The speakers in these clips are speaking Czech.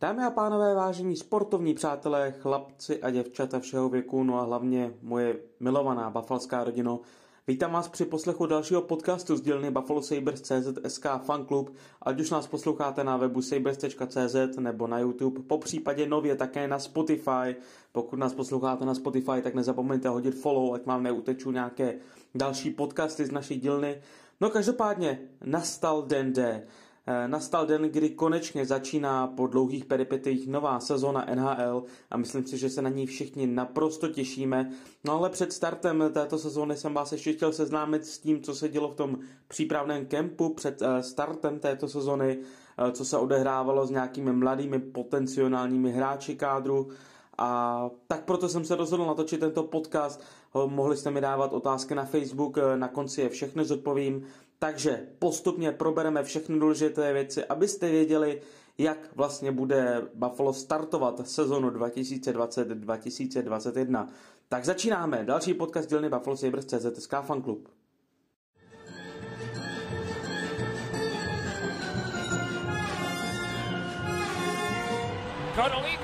Dámy a pánové, vážení sportovní přátelé, chlapci a děvčata všeho věku, no a hlavně moje milovaná bafalská rodino, vítám vás při poslechu dalšího podcastu z dílny Buffalo Sabres CZ Fan Club, ať už nás posloucháte na webu sabres.cz nebo na YouTube, po případě nově také na Spotify. Pokud nás posloucháte na Spotify, tak nezapomeňte hodit follow, ať vám neutečou nějaké další podcasty z naší dílny. No každopádně, nastal den D. Eh, nastal den, kdy konečně začíná po dlouhých peripetích nová sezona NHL a myslím si, že se na ní všichni naprosto těšíme. No ale před startem této sezóny jsem vás ještě chtěl seznámit s tím, co se dělo v tom přípravném kempu před eh, startem této sezony, eh, co se odehrávalo s nějakými mladými potenciálními hráči kádru. A tak proto jsem se rozhodl natočit tento podcast. Mohli jste mi dávat otázky na Facebook, na konci je všechny zodpovím. Takže postupně probereme všechny důležité věci, abyste věděli, jak vlastně bude Buffalo startovat sezonu 2020-2021. Tak začínáme. Další podcast dílny Buffalo Sabres CZSK Fan Club.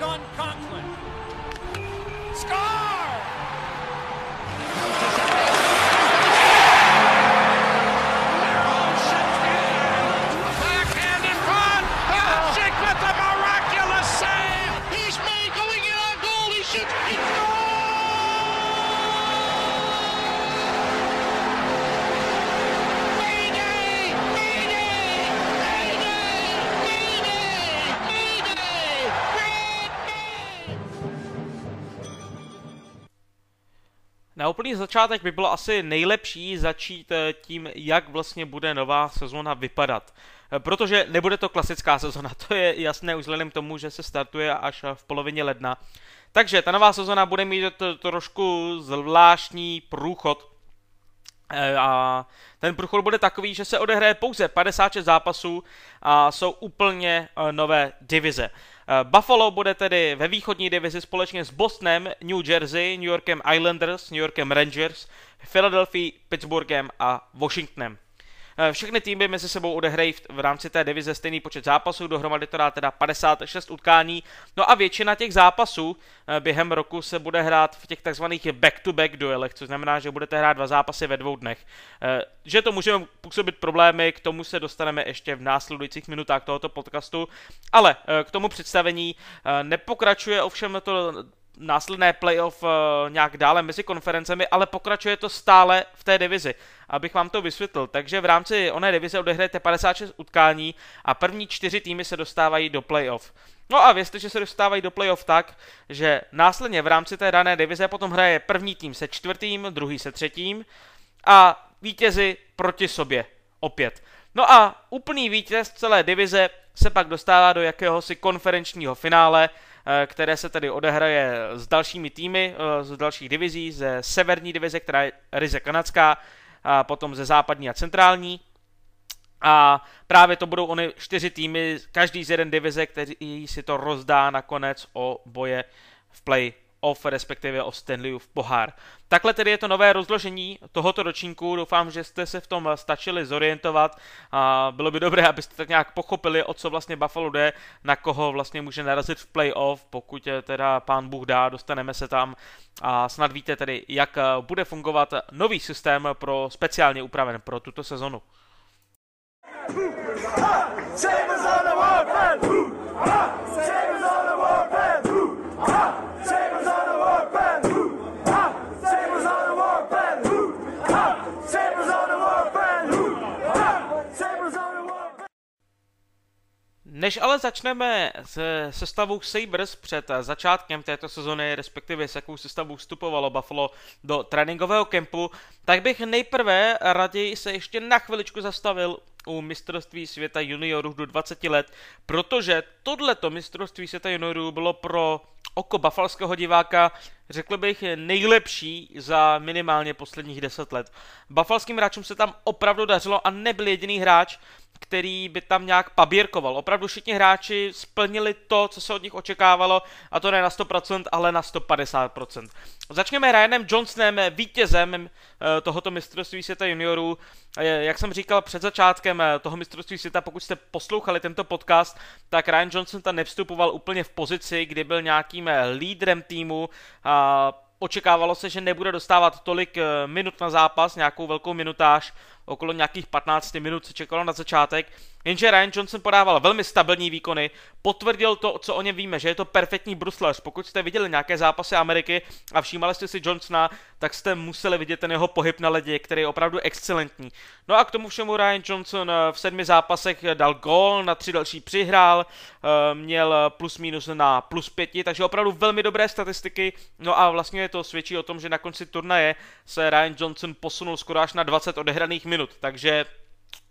on úplný začátek by bylo asi nejlepší začít eh, tím, jak vlastně bude nová sezona vypadat. Eh, protože nebude to klasická sezona, to je jasné už vzhledem k tomu, že se startuje až v polovině ledna. Takže ta nová sezona bude mít trošku zvláštní průchod. Eh, a ten průchod bude takový, že se odehraje pouze 56 zápasů a jsou úplně nové divize. Eh, Buffalo bude tedy ve východní divizi společně s Bostonem, New Jersey, New Yorkem Islanders, New Yorkem Rangers, Philadelphia, Pittsburghem a Washingtonem. Eh, všechny týmy mezi sebou odehrají v rámci té divize stejný počet zápasů, dohromady to dá teda 56 utkání. No a většina těch zápasů eh, během roku se bude hrát v těch takzvaných back-to-back duelech, což znamená, že budete hrát dva zápasy ve dvou dnech. Eh, že to může působit problémy, k tomu se dostaneme ještě v následujících minutách tohoto podcastu, ale k tomu představení nepokračuje ovšem to následné playoff uh, nějak dále mezi konferencemi, ale pokračuje to stále v té divizi. Abych vám to vysvětlil. Takže v rámci oné divize odehrajete 56 utkání a první čtyři týmy se dostávají do playoff. No a věřte, že se dostávají do playoff tak, že následně v rámci té dané divize potom hraje první tým se čtvrtým, druhý se třetím a vítězi proti sobě opět. No a úplný vítěz celé divize se pak dostává do jakéhosi konferenčního finále, Eh, které se tedy odehraje s dalšími týmy eh, z dalších divizí, ze severní divize, která je ryze kanadská, a potom ze západní a centrální. A právě to budou ony čtyři týmy, každý z jeden divize, který si to rozdá nakonec o boje v play off, respektive o Stanleyův pohár. Takhle tedy je to nové rozložení tohoto ročníku, doufám, že jste se v tom stačili zorientovat a bylo by dobré, abyste tak nějak pochopili, o co vlastně Buffalo jde, na koho vlastně může narazit v playoff, pokud teda pán Bůh dá, dostaneme se tam a snad víte tedy, jak bude fungovat nový systém pro speciálně upraven pro tuto sezonu. On Než ale začneme se sestavou Sabres před začátkem této sezony, respektive s jakou sestavou vstupovalo Buffalo do tréninkového kempu, tak bych nejprve raději se ještě na chviličku zastavil u mistrovství světa juniorů do 20 let, protože tohleto mistrovství světa juniorů bylo pro oko bafalského diváka, řekl bych, nejlepší za minimálně posledních 10 let. Bafalským hráčům se tam opravdu dařilo a nebyl jediný hráč, který by tam nějak pabírkoval. Opravdu všichni hráči splnili to, co se od nich očekávalo, a to ne na 100%, ale na 150%. Začněme Ryanem Johnsonem, vítězem eh, tohoto mistrovství světa juniorů. Jak jsem říkal před začátkem eh, toho mistrovství světa, pokud jste poslouchali tento podcast, tak Ryan Johnson tam nevstupoval úplně v pozici, kdy byl nějakým eh, lídrem týmu a očekávalo se, že nebude dostávat tolik minut na zápas, nějakou velkou minutáž, okolo nějakých 15 minut se čekalo na začátek, jenže Ryan Johnson podával velmi stabilní výkony, potvrdil to, co o něm víme, že je to perfektní bruslař. Pokud jste viděli nějaké zápasy Ameriky a všímali jste si Johnsona, tak jste museli vidět ten jeho pohyb na ledě, který je opravdu excelentní. No a k tomu všemu Ryan Johnson eh, v sedmi zápasech dal gól, na tři další přihrál, eh, měl plus minus na plus pěti, takže opravdu velmi dobré statistiky. No a vlastně to svědčí o tom, že na konci turnaje se Ryan Johnson posunul skoro až na 20 odehraných minut, takže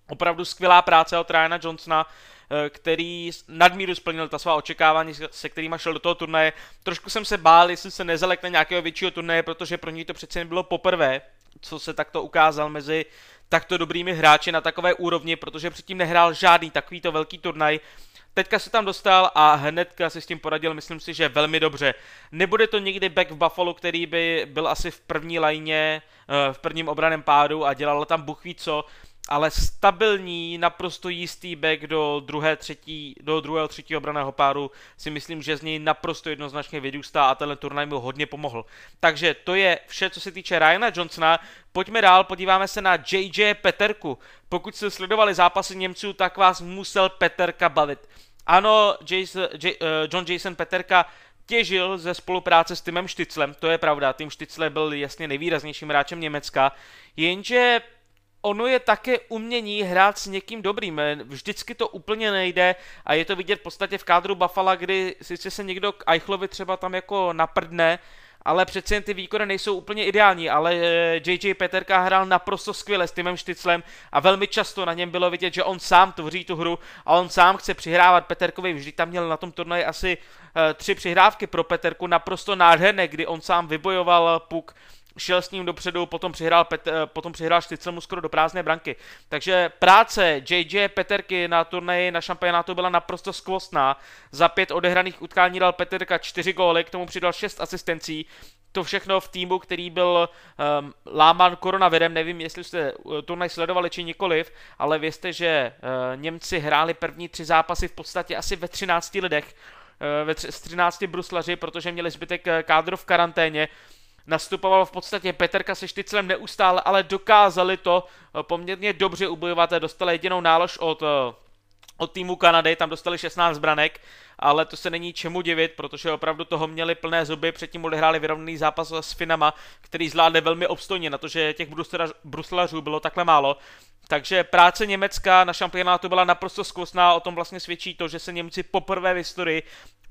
opravdu skvělá práce od Ryana Johnsona, eh, který nadmíru splnil ta svá očekávání, se kterými šel do toho turnaje. Trošku jsem se bál, jestli se nezalekne nějakého většího turnaje, protože pro něj to přece nebylo poprvé, co se takto ukázal mezi takto dobrými hráči na takové úrovni, protože předtím nehrál žádný takovýto velký turnaj. Teďka se tam dostal a hnedka si s tím poradil, myslím si, že velmi dobře. Nebude to nikdy back v Buffalo, který by byl asi v první lajně, eh, v prvním obraném pádu a dělal tam buch ví co, ale stabilní, naprosto jistý back do druhé, třetí, do druhého, třetího obraného páru si myslím, že z něj naprosto jednoznačně vyrůstá a tenhle turnaj mu hodně pomohl. Takže to je vše, co se týče Ryana Johnsona. Pojďme dál, podíváme se na JJ Peterku. Pokud jste sledovali zápasy Němců, tak vás musel Peterka bavit. Ano, Jason, J, uh, John Jason Peterka těžil ze spolupráce s Timem Štyclem, to je pravda, Tim Štycle byl jasně nejvýraznějším hráčem Německa, jenže ono je také umění hrát s někým dobrým. Vždycky to úplně nejde a je to vidět v podstatě v kádru Buffalo, kdy sice se někdo k Eichlovi třeba tam jako naprdne, ale přece jen ty výkony nejsou úplně ideální, ale JJ eh, Peterka hrál naprosto skvěle s Timem Štyclem a velmi často na něm bylo vidět, že on sám tvoří tu hru a on sám chce přihrávat Peterkovi, vždy tam měl na tom turnaji asi uh, tři přihrávky pro Peterku, naprosto nádherné, kdy on sám vybojoval puk šel s ním dopředu, potom přihrál, Pet, eh, potom přihrál mu skoro do prázdné branky. Takže práce JJ Peterky na turnaji na šampionátu byla naprosto skvostná. Za pět odehraných utkání dal Peterka čtyři góly, k tomu přidal šest asistencí. To všechno v týmu, který byl um, lámán koronavirem, nevím, jestli jste eh, turnaj sledovali či nikoliv, ale vězte, že uh, Němci hráli první tři zápasy v podstatě asi ve 13 lidech, uh, ve tři, s 13 bruslaři, protože měli zbytek kádru v karanténě nastupoval v podstatě Peterka se Štyclem neustále, ale dokázali to eh, poměrně dobře ubojovat dostali jedinou nálož od, eh, od týmu Kanady, tam dostali 16 branek, ale to se není čemu divit, protože opravdu toho měli plné zuby, předtím odehráli vyrovnaný zápas s Finama, který zvládli velmi obstojně, na to, že těch bruslařů bylo takhle málo. Takže práce Německa na šampionátu byla naprosto zkusná, o tom vlastně svědčí to, že se Němci poprvé v historii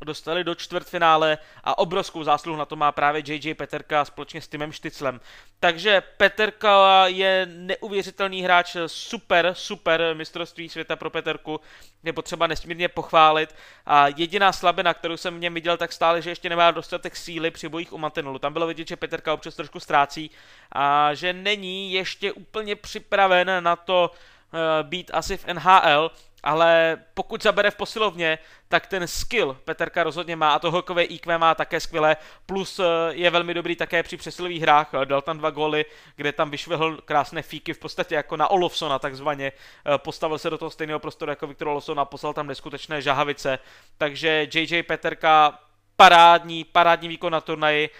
dostali do čtvrtfinále a obrovskou zásluhu na to má právě JJ Peterka společně s Timem Štyclem. Takže Peterka je neuvěřitelný hráč, super, super mistrovství světa pro Peterku, je potřeba nesmírně pochválit a jediná slabina, kterou jsem v něm viděl, tak stále, že ještě nemá dostatek síly při bojích u mantinelu. Tam bylo vidět, že Peterka občas trošku ztrácí a že není ještě úplně připraven na to uh, být asi v NHL, ale pokud zabere v posilovně, tak ten skill Peterka rozhodně má a to hokové IQ má také skvěle, plus eh, je velmi dobrý také při přesilových hrách, dal tam dva góly, kde tam vyšvihl krásné fíky v podstatě jako na Olofsona takzvaně, eh, postavil se do toho stejného prostoru jako Viktor Olofsson a poslal tam neskutečné žahavice, takže JJ Peterka parádní, parádní výkon na turnaji,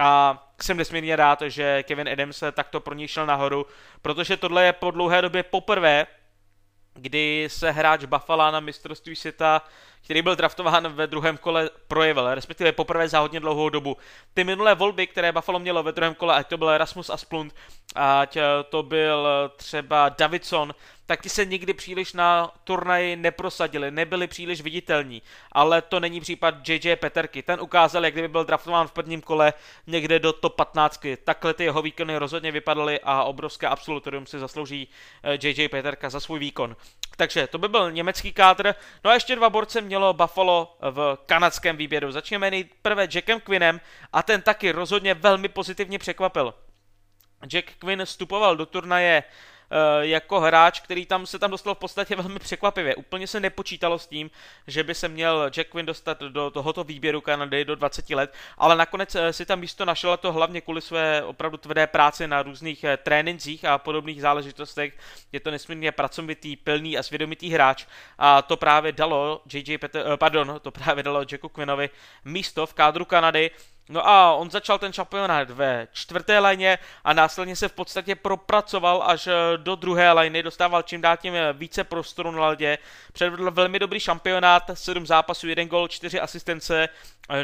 a jsem nesmírně rád, že Kevin Adams takto pro něj šel nahoru, protože tohle je po dlouhé době poprvé, kdy se hráč Buffalo na mistrovství světa, který byl draftován ve druhém kole, projevil, respektive poprvé za hodně dlouhou dobu. Ty minulé volby, které Buffalo mělo ve druhém kole, ať to byl Erasmus Asplund, ať to byl třeba Davidson, tak ti se nikdy příliš na turnaji neprosadili, nebyli příliš viditelní. Ale to není případ JJ Peterky. Ten ukázal, jak kdyby byl draftován v prvním kole někde do top 15. Takhle ty jeho výkony rozhodně vypadaly a obrovské absolutorium si zaslouží JJ eh, Peterka za svůj výkon. Takže to by byl německý kádr. No a ještě dva borce mělo Buffalo v kanadském výběru. Začneme nejprve Jackem Quinnem a ten taky rozhodně velmi pozitivně překvapil. Jack Quinn vstupoval do turnaje jako hráč, který tam se tam dostal v podstatě velmi překvapivě. Úplně se nepočítalo s tím, že by se měl Jack Quinn dostat do tohoto výběru Kanady do 20 let, ale nakonec si tam místo našel to hlavně kvůli své opravdu tvrdé práci na různých trénincích a podobných záležitostech. Je to nesmírně pracovitý, pilný a svědomitý hráč a to právě dalo JJ Peter, pardon, to právě dalo Jacku Quinnovi místo v kádru Kanady No a on začal ten šampionát ve čtvrté léně a následně se v podstatě propracoval až eh, do druhé lény, dostával čím dál tím eh, více prostoru na ledě, předvedl velmi dobrý šampionát, 7 zápasů, 1 gol, 4 asistence,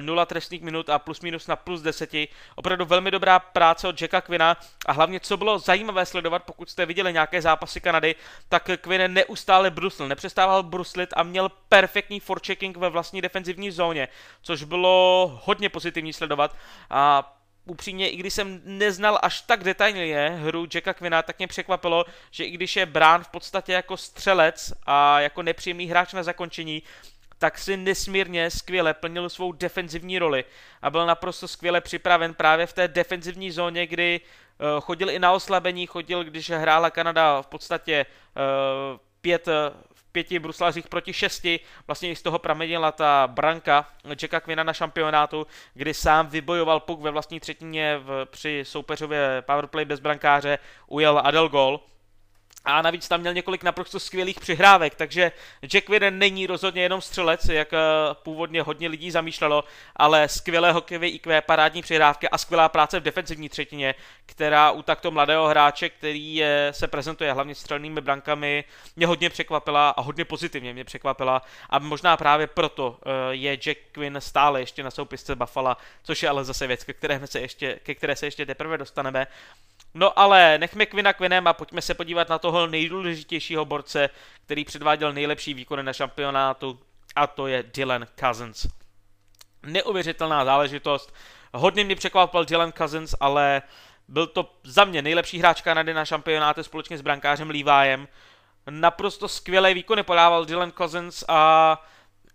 0 trestných minut a plus minus na plus 10. Opravdu velmi dobrá práce od Jacka Quina. A hlavně co bylo zajímavé sledovat, pokud jste viděli nějaké zápasy Kanady, tak Quinn neustále brusl, nepřestával bruslit a měl perfektní forechecking ve vlastní defenzivní zóně, což bylo hodně pozitivní sledovat. A upřímně, i když jsem neznal až tak detailně hru Jacka Quina, tak mě překvapilo, že i když je brán v podstatě jako střelec a jako nepříjemný hráč na zakončení, tak si nesmírně skvěle plnil svou defenzivní roli a byl naprosto skvěle připraven právě v té defenzivní zóně, kdy uh, chodil i na oslabení, chodil, když hrála Kanada v podstatě uh, pět v pěti bruslařích proti šesti, vlastně i z toho pramenila ta branka Jacka Quina na šampionátu, kdy sám vybojoval puk ve vlastní třetině v, při soupeřově powerplay bez brankáře, ujel Adel gol, a navíc tam měl několik naprosto skvělých přihrávek, takže Jack Widen není rozhodně jenom střelec, jak eh, původně hodně lidí zamýšlelo, ale skvělé hokejové IQ, parádní přihrávky a skvělá práce v defenzivní třetině, která u takto mladého hráče, který se prezentuje hlavně střelnými brankami, mě hodně překvapila a hodně pozitivně mě překvapila a možná právě proto eh, je Jack Quinn stále ještě na soupisce Buffalo, což je ale zase věc, ke které se ještě, ke které se ještě teprve dostaneme. No ale nechme Quina Quinem a pojďme se podívat na toho nejdůležitějšího borce, který předváděl nejlepší výkony na šampionátu a to je Dylan Cousins. Neuvěřitelná záležitost. Hodně mě překvapil Dylan Cousins, ale byl to za mě nejlepší hráč Kanady na šampionátu společně s brankářem Levyem. Naprosto skvělé výkony podával Dylan Cousins a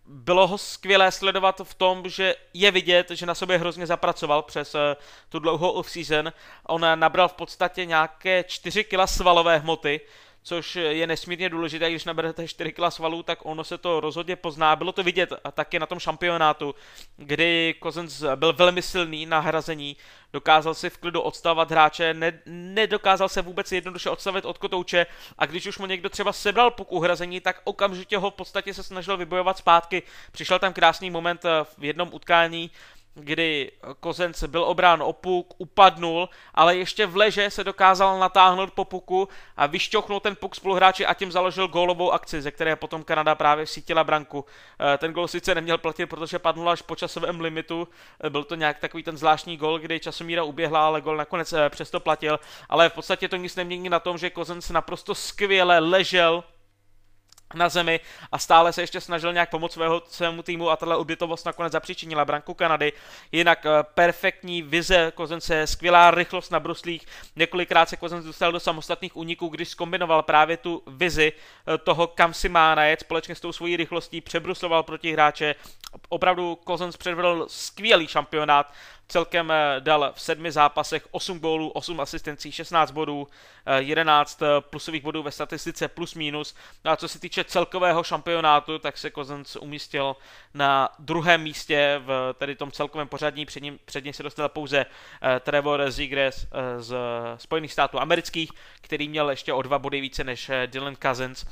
bylo ho skvělé sledovat v tom, že je vidět, že na sobě hrozně zapracoval přes uh, tu dlouhou off-season. On nabral v podstatě nějaké 4 kg svalové hmoty, což je nesmírně důležité, když naberete 4 kg svalů, tak ono se to rozhodně pozná. Bylo to vidět a taky na tom šampionátu, kdy Kozens byl velmi silný na hrazení, dokázal si v klidu odstavovat hráče, ne, nedokázal se vůbec jednoduše odstavit od kotouče a když už mu někdo třeba sebral puk uhrazení, tak okamžitě ho v podstatě se snažil vybojovat zpátky. Přišel tam krásný moment v jednom utkání, kdy Kozenc byl obrán o puk, upadnul, ale ještě v leže se dokázal natáhnout po puku a vyšťouknul ten puk spoluhráči a tím založil gólovou akci, ze které potom Kanada právě sítila branku. Eh, ten gol sice neměl platit, protože padnul až po časovém limitu, eh, byl to nějak takový ten zvláštní gol, kdy časomíra uběhla, ale gol nakonec eh, přesto platil, ale v podstatě to nic nemění na tom, že Kozenc naprosto skvěle ležel na zemi a stále se ještě snažil nějak pomoct svého, svému týmu a tahle obětovost nakonec zapříčinila branku Kanady. Jinak eh, perfektní vize Kozence, skvělá rychlost na bruslích, několikrát se Kozenc dostal do samostatných úniků, když skombinoval právě tu vizi eh, toho, kam si má najet společně s tou svojí rychlostí, přebrusloval proti hráče. Opravdu Kozenc předvedl skvělý šampionát, Celkem eh, dal v sedmi zápasech 8 gólů, 8 asistencí, 16 bodů, 11 eh, plusových bodů ve statistice plus minus. No a co se týče celkového šampionátu, tak se Kozenc umístil na druhém místě v tedy tom celkovém pořadí. Před ním, před ním se dostal pouze Trevor Zigres z Spojených států amerických, který měl ještě o dva body více než Dylan Cousins.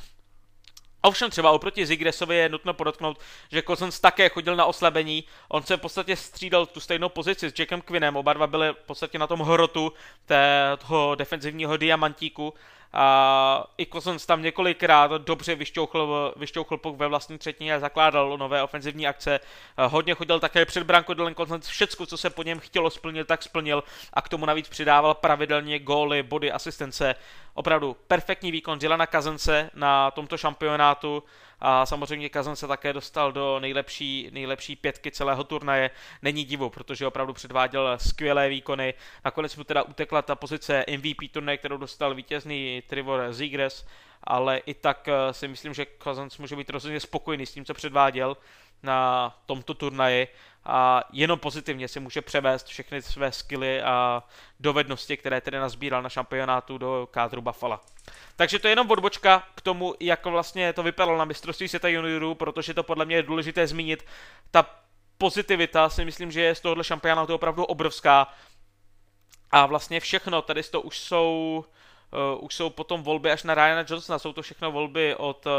Ovšem třeba oproti Zigresovi je nutno podotknout, že Cousins také chodil na oslabení, on se v podstatě střídal tu stejnou pozici s Jackem Quinnem, oba dva byli v podstatě na tom hrotu té, toho defenzivního diamantíku a i Cousins tam několikrát dobře vyšťouchl, vyšťouchl puk ve vlastní třetině a zakládal nové ofenzivní akce. Hodně chodil také před brankou Dylan Cousins, všecko, co se po něm chtělo splnit, tak splnil a k tomu navíc přidával pravidelně góly, body, asistence. Opravdu perfektní výkon Dylana Kazence na tomto šampionátu a samozřejmě Kazan se také dostal do nejlepší, nejlepší pětky celého turnaje. Není divu, protože opravdu předváděl skvělé výkony. Nakonec mu teda utekla ta pozice MVP turnaje, kterou dostal vítězný Trivor Zigres, ale i tak eh, si myslím, že Kazans může být rozhodně spokojený s tím, co předváděl na tomto turnaji a jenom pozitivně si může převést všechny své skily a dovednosti, které tedy nazbíral na šampionátu do kádru Buffalo. Takže to je jenom odbočka k tomu, jak vlastně to vypadalo na mistrovství světa juniorů, protože to podle mě je důležité zmínit. Ta pozitivita si myslím, že je z tohohle šampionátu opravdu obrovská. A vlastně všechno, tady to už jsou, uh, už jsou potom volby až na Ryana Johnsona, jsou to všechno volby od, uh,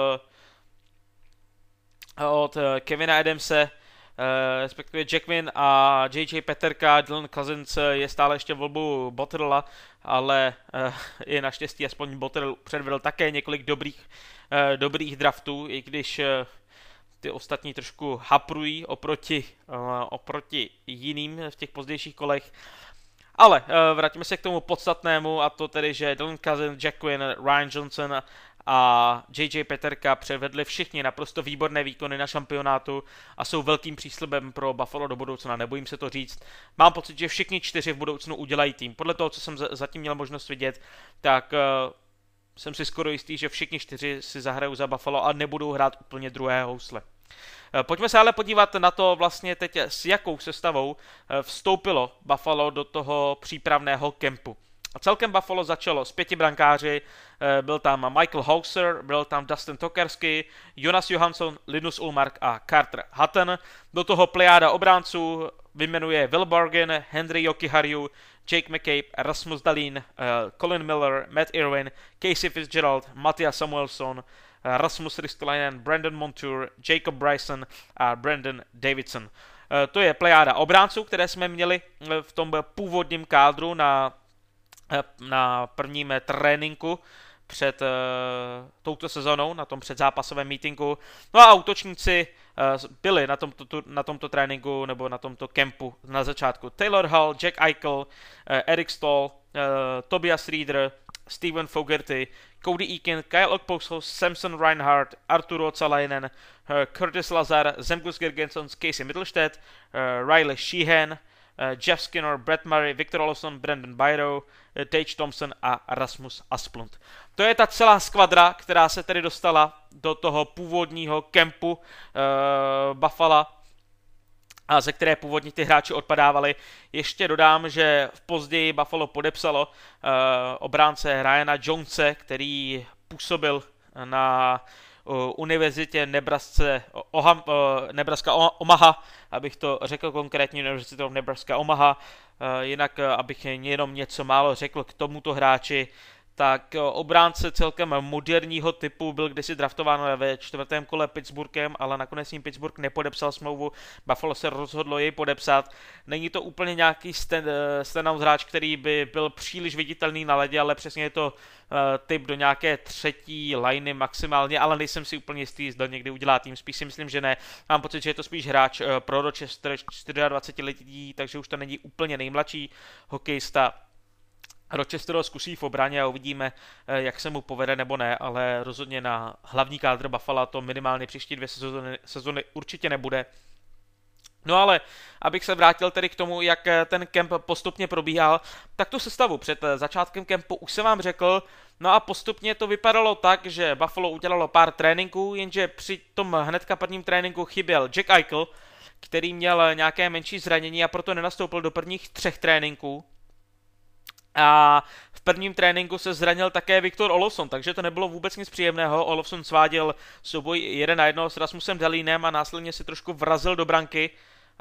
od uh, Kevina Adamse, respektive Jackman a JJ Peterka, Dylan Cousins je stále ještě volbu Bottrella, ale uh, je naštěstí aspoň Bottrell předvedl také několik dobrých, dobrých draftů, i když ty ostatní trošku haprují oproti, oproti jiným v těch pozdějších kolech. Ale vrátíme se k tomu podstatnému a to tedy, že Dylan Cousins, Jack Quinn, Ryan Johnson a JJ Peterka převedli všichni naprosto výborné výkony na šampionátu a jsou velkým příslibem pro Buffalo do budoucna, nebojím se to říct. Mám pocit, že všichni čtyři v budoucnu udělají tým. Podle toho, co jsem zatím měl možnost vidět, tak uh, jsem si skoro jistý, že všichni čtyři si zahrajou za Buffalo a nebudou hrát úplně druhé housle. Eh, pojďme se ale podívat na to vlastně teď, s jakou sestavou eh, vstoupilo Buffalo do toho přípravného kempu. A celkem Buffalo začalo s pěti brankáři, eh, byl tam Michael Hauser, byl tam Dustin Tokersky, Jonas Johansson, Linus Ulmark a Carter Hutton. Do toho plejáda obránců vymenuje Will Bargain, Henry Jokihariu, Jake McCabe, Rasmus Dalin, Colin Miller, Matt Irwin, Casey Fitzgerald, Matthias Samuelson, Rasmus Ristolainen, Brandon Montour, Jacob Bryson a Brandon Davidson. Eh, to je plejáda obránců, které jsme měli eh, v tom původním kádru na, eh, na prvním tréninku před uh, touto sezónou, na tom předzápasovém meetingu. No a útočníci uh, byli na tomto, tu, na tomto tréninku nebo na tomto kempu na začátku. Taylor Hall, Jack Eichel, uh, Eric Stoll, uh, Tobias Reeder, Steven Fogerty, Cody Eakin, Kyle Okposo, Samson Reinhardt, Arturo Zalainen, uh, Curtis Lazar, Zemgus Gergenson, Casey Middlestead, uh, Riley Sheehan, Jeff Skinner, Brett Murray, Victor Olson, Brandon Byro, uh, Tage Thompson a Rasmus Asplund. To je ta celá skvadra, která se tedy dostala do toho původního kempu uh, Buffalo a ze které původně ty hráči odpadávali. Ještě dodám, že v později Buffalo podepsalo uh, obránce Ryana Jonese, který působil na uh, univerzitě Nebraska, Oham, uh, Nebraska Omaha, abych to řekl konkrétně univerzitou Nebraska Omaha, uh, jinak abych jenom něco málo řekl k tomuto hráči, tak eh, obránce celkem moderního typu byl kdysi draftován ve čtvrtém kole Pittsburghem, ale nakonec jim Pittsburgh nepodepsal smlouvu, Buffalo se rozhodlo jej podepsat. Není to úplně nějaký eh, stand hráč, který by byl příliš viditelný na ledě, ale přesně je to uh, typ do nějaké třetí liney maximálně, ale nejsem si úplně jistý, zda někdy udělá tým, spíš si myslím, že ne. Mám pocit, že je to spíš hráč pro Rochester 24 letí, takže už to není úplně nejmladší hokejista Rochester ho zkusí v obraně a uvidíme, eh, jak se mu povede nebo ne, ale rozhodně na hlavní kádr Buffalo to minimálně příští dvě sezony, sezony určitě nebude. No ale, abych se vrátil tedy k tomu, jak eh, ten kemp postupně probíhal, tak tu sestavu před eh, začátkem kempu už jsem vám řekl, no a postupně to vypadalo tak, že Buffalo udělalo pár tréninků, jenže při tom hnedka prvním tréninku chyběl Jack Eichel, který měl nějaké menší zranění a proto nenastoupil do prvních třech tréninků. A v prvním tréninku se zranil také Viktor Olofsson, takže to nebylo vůbec nic příjemného. Olofsson sváděl souboj jeden na jedno s Rasmusem Dalínem a následně si trošku vrazil do branky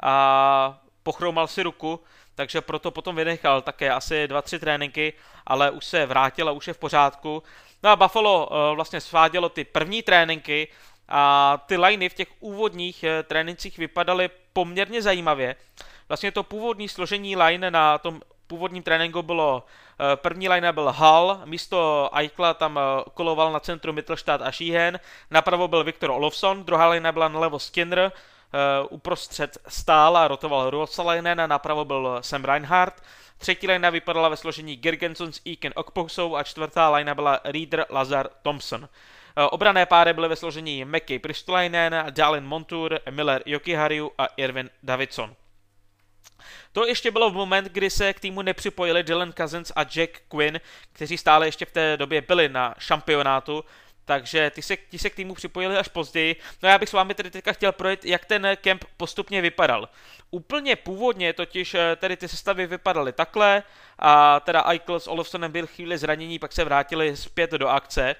a pochromal si ruku, takže proto potom vynechal také asi dva, tři tréninky, ale už se vrátil a už je v pořádku. No a Buffalo uh, vlastně svádělo ty první tréninky a ty liney v těch úvodních uh, trénincích vypadaly poměrně zajímavě. Vlastně to původní složení line na tom původním tréninku bylo eh, první line byl Hall, místo Eichla tam eh, koloval na centru Mittelstadt a Sheehan, napravo byl Viktor Olofsson, druhá line byla nalevo Skinner, uh, uprostřed stál a rotoval Ruotsalainen a napravo byl Sam Reinhardt. Třetí line vypadala ve složení Gergenson s Iken Okposou a čtvrtá line byla Reader Lazar Thompson. Obrané páry byly ve složení McKay Pristolainen, Dallin Montour, Miller Jokihariu a Irvin Davidson. To ještě bylo v moment, kdy se k týmu nepřipojili Dylan Cousins a Jack Quinn, kteří stále ještě v té době byli na šampionátu, takže ty se, ty se k týmu připojili až později. No já bych s vámi tedy teďka chtěl projet, jak ten kemp postupně vypadal. Úplně původně totiž eh, tedy ty sestavy vypadaly takhle a teda Eichel s Olofsonem byl chvíli zranění, pak se vrátili zpět do akce.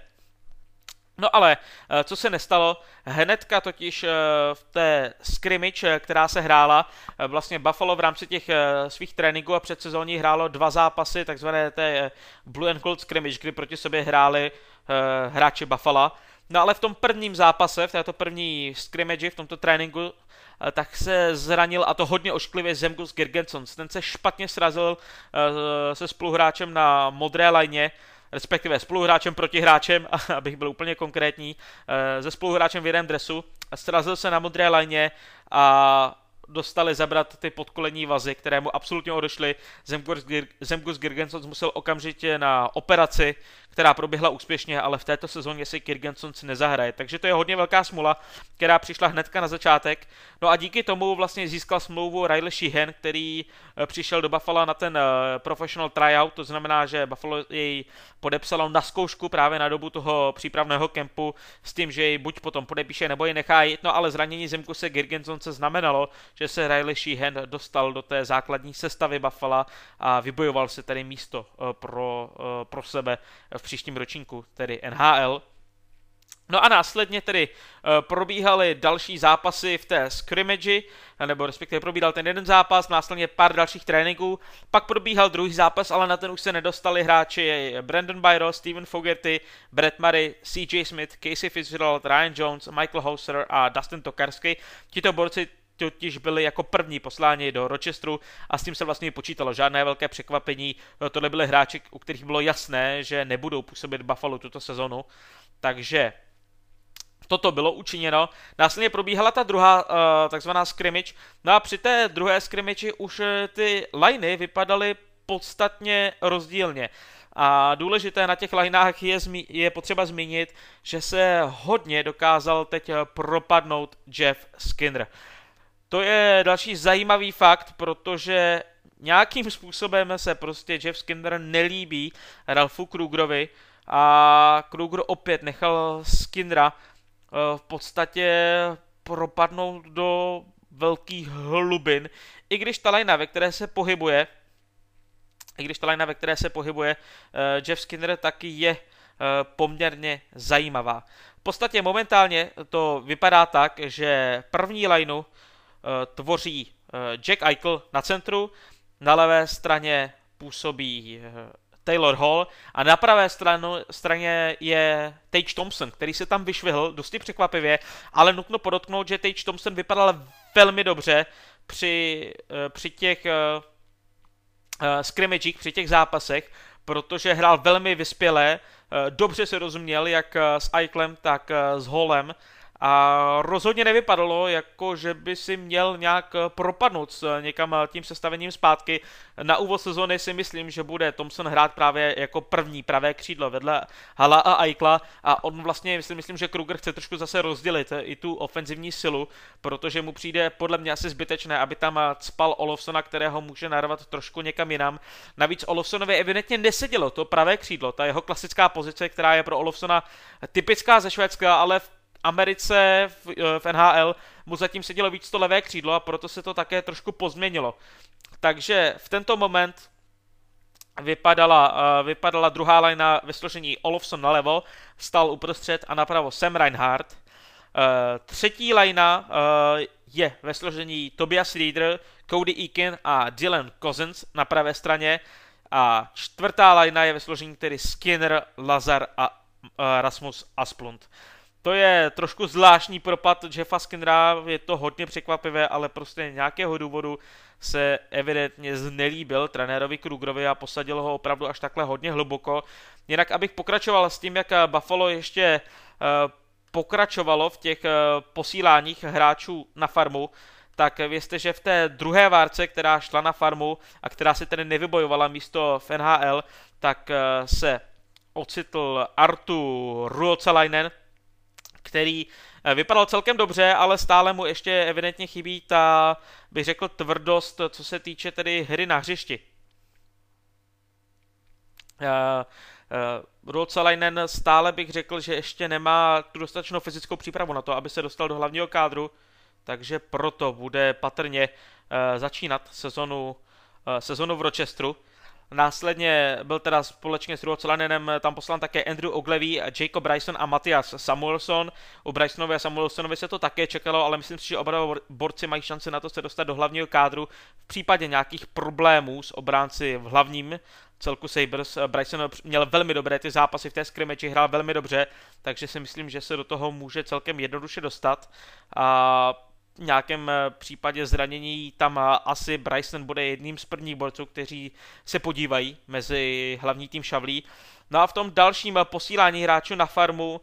No ale eh, co se nestalo, hnedka totiž eh, v té scrimmage, která se hrála, vlastně Buffalo v rámci těch svých tréninků a předsezóní hrálo dva zápasy, takzvané té Blue and Gold scrimmage, kdy proti sobě hráli hráči Buffalo. No ale v tom prvním zápase, v této první scrimmage, v tomto tréninku, tak se zranil a to hodně ošklivě Zemgus Girgensons. Ten se špatně srazil se spoluhráčem na modré lajně, respektive spoluhráčem proti hráčem, abych byl úplně konkrétní, se spoluhráčem v jednom dresu. Srazil se na modré lajně a dostali zabrat ty podkolení vazy, které mu absolutně odešly. Zemgus Girgensons musel okamžitě na operaci, která proběhla úspěšně, ale v této sezóně si Kirgensons nezahraje. Takže to je hodně velká smula, která přišla hnedka na začátek. No a díky tomu vlastně získal smlouvu Riley Sheehan, který eh, přišel do Buffalo na ten eh, professional tryout, to znamená, že Buffalo jej podepsalo na zkoušku právě na dobu toho přípravného kempu s tím, že jej buď potom podepíše nebo ji nechá jít, no ale zranění Zemkuse Girgensonce znamenalo, že se Riley Sheehan dostal do té základní sestavy Buffalo a vybojoval se tedy místo eh, pro, pro sebe v příštím ročníku, tedy NHL. No a následně tedy uh, probíhaly další zápasy v té scrimmage, nebo respektive probíhal ten jeden zápas, následně pár dalších tréninků, pak probíhal druhý zápas, ale na ten už se nedostali hráči Brandon Byro, Steven Fogerty, Brett Murray, CJ Smith, Casey Fitzgerald, Ryan Jones, Michael Hauser a Dustin Tokarsky. Tito borci totiž byli jako první posláni do Rochesteru a s tím se vlastně počítalo. Žádné velké překvapení. Tohle byly hráči, u kterých bylo jasné, že nebudou působit Buffalo tuto sezonu. Takže toto bylo učiněno. Následně probíhala ta druhá uh, takzvaná scrimmage. No a při té druhé scrimmage už eh, ty liney vypadaly podstatně rozdílně. A důležité na těch lineách je, je potřeba zmínit, že se hodně dokázal teď propadnout Jeff Skinner. To je další zajímavý fakt, protože nějakým způsobem se prostě Jeff Skinner nelíbí Ralfu Krugerovi a Kruger opět nechal Skinnera eh, v podstatě propadnout do velkých hlubin, i když ta lajna, ve které se pohybuje, i když ta lajna, ve které se pohybuje uh, Jeff Skinner, taky je uh, poměrně zajímavá. V podstatě momentálně to vypadá tak, že první lajnu Eh, tvoří eh, Jack Eichel na centru, na levé straně působí eh, Taylor Hall a na pravé stranu, straně je Tage Thompson, který se tam vyšvihl dosti překvapivě, ale nutno podotknout, že Tage Thompson vypadal velmi dobře při, při těch scrimmagech, při těch zápasech, protože hrál velmi vyspělé, dobře se rozuměl jak s Eichlem, tak s Hallem a rozhodně nevypadalo, jako že by si měl nějak propadnout někam tím sestavením zpátky. Na úvod sezóny si myslím, že bude Thompson hrát právě jako první pravé křídlo vedle Hala a Aikla a on vlastně, myslím, myslím, že Kruger chce trošku zase rozdělit i tu ofenzivní silu, protože mu přijde podle mě asi zbytečné, aby tam spal Olofsona, kterého může narvat trošku někam jinam. Navíc Olofsonovi evidentně nesedělo to pravé křídlo, ta jeho klasická pozice, která je pro Olofsona typická ze Švédska, ale v Americe v, eh, v NHL mu zatím sedělo víc to levé křídlo a proto se to také trošku pozměnilo. Takže v tento moment vypadala, uh, vypadala druhá lajna ve složení Olofsson nalevo, stal uprostřed a napravo Sam Reinhardt. Uh, třetí lajna je ve složení Tobias Reeder, Cody Eakin a Dylan Cousins na pravé straně. A čtvrtá lajna je ve složení tedy Skinner, Lazar a Rasmus Asplund. To je trošku zvláštní propad Jeffa Skinnera, je to hodně překvapivé, ale prostě nějakého důvodu se evidentně znelíbil trenérovi Krugerovi a posadil ho opravdu až takhle hodně hluboko. Jinak, abych pokračoval s tím, jak Buffalo ještě uh, pokračovalo v těch uh, posíláních hráčů na farmu, tak vězte, že v té druhé várce, která šla na farmu a která si tedy nevybojovala místo v NHL, tak se ocitl Artu Ruotsalainen, který eh, vypadal celkem dobře, ale stále mu ještě evidentně chybí ta, bych řekl, tvrdost, co se týče tedy hry na hřišti. Uh, Ruotsalainen stále bych řekl, že ještě nemá tu dostatečnou fyzickou přípravu na to, aby se dostal do hlavního kádru, takže proto bude patrně začínat sezonu, sezonu v Rochesteru. Následně byl teda společně s Ruotsalanenem tam poslán také Andrew Oglevy, Jacob Bryson a Matthias Samuelson. U Brysonovi a Samuelsonovi se to také čekalo, ale myslím si, že oba borci mají šanci na to se dostat do hlavního kádru v případě nějakých problémů s obránci v hlavním celku Sabres. Bryson měl velmi dobré ty zápasy v té scrimmage, hrál velmi dobře, takže si myslím, že se do toho může celkem jednoduše dostat. A nějakém eh, případě zranění tam asi Bryson bude jedním z prvních borců, kteří se podívají mezi hlavní tým Šavlí. No a v tom dalším eh, posílání hráčů na farmu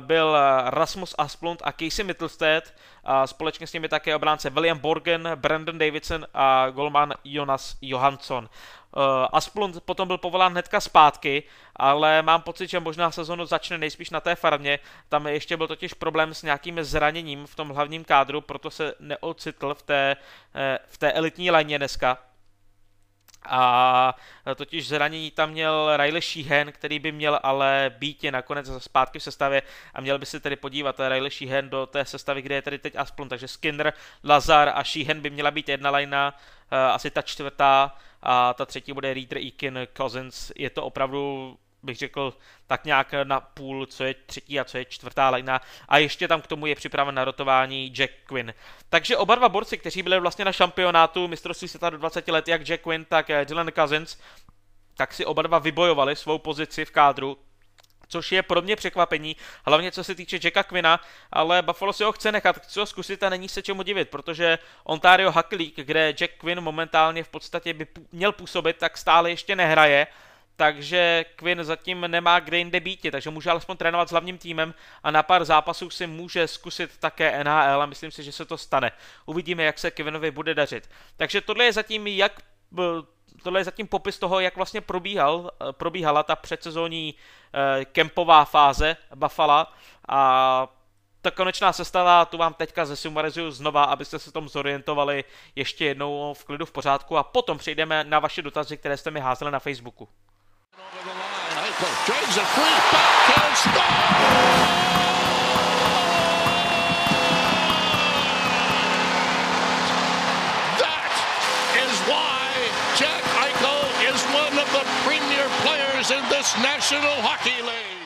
byl Rasmus Asplund a Casey Mittelstedt a společně s nimi také obránce William Borgen, Brandon Davidson a golman Jonas Johansson. Uh, Asplund potom byl povolán hnedka zpátky, ale mám pocit, že možná sezonu začne nejspíš na té farmě. Tam ještě byl totiž problém s nějakým zraněním v tom hlavním kádru, proto se neocitl v té, eh, v té elitní léně dneska. A totiž zranění tam měl Riley Sheehan, který by měl ale být nakonec zpátky v sestavě a měl by se tedy podívat Riley Sheehan do té sestavy, kde je tedy teď Asplund. Takže Skinner, Lazar a Sheehan by měla být jedna lajna, eh, asi ta čtvrtá a ta třetí bude Reader, Eakin, Cousins. Je to opravdu bych řekl tak nějak na půl, co je třetí a co je čtvrtá lajna. A ještě tam k tomu je připraven na rotování Jack Quinn. Takže oba dva borci, kteří byli vlastně na šampionátu mistrovství světa do 20 let, jak Jack Quinn, tak eh, Dylan Cousins, tak si oba dva vybojovali svou pozici v kádru což je pro mě překvapení, hlavně co se týče Jacka Quina, ale Buffalo si ho chce nechat, chce ho zkusit a není se čemu divit, protože Ontario Hockey League, kde Jack Quinn momentálně v podstatě by měl působit, tak stále ještě nehraje, takže Quinn zatím nemá kde jinde býti, takže může alespoň trénovat s hlavním týmem a na pár zápasů si může zkusit také NHL a myslím si, že se to stane. Uvidíme, jak se Quinnovi bude dařit. Takže tohle je zatím jak tohle je zatím popis toho, jak vlastně probíhal, probíhala ta předsezónní eh, kempová fáze Buffalo a ta konečná sestava, tu vám teďka zesumarizuju znova, abyste se tom zorientovali ještě jednou v klidu v pořádku a potom přejdeme na vaše dotazy, které jste mi házeli na Facebooku. Franklin drains a free, backhand score! Jack Eichel is one of the premier players in this National Hockey League.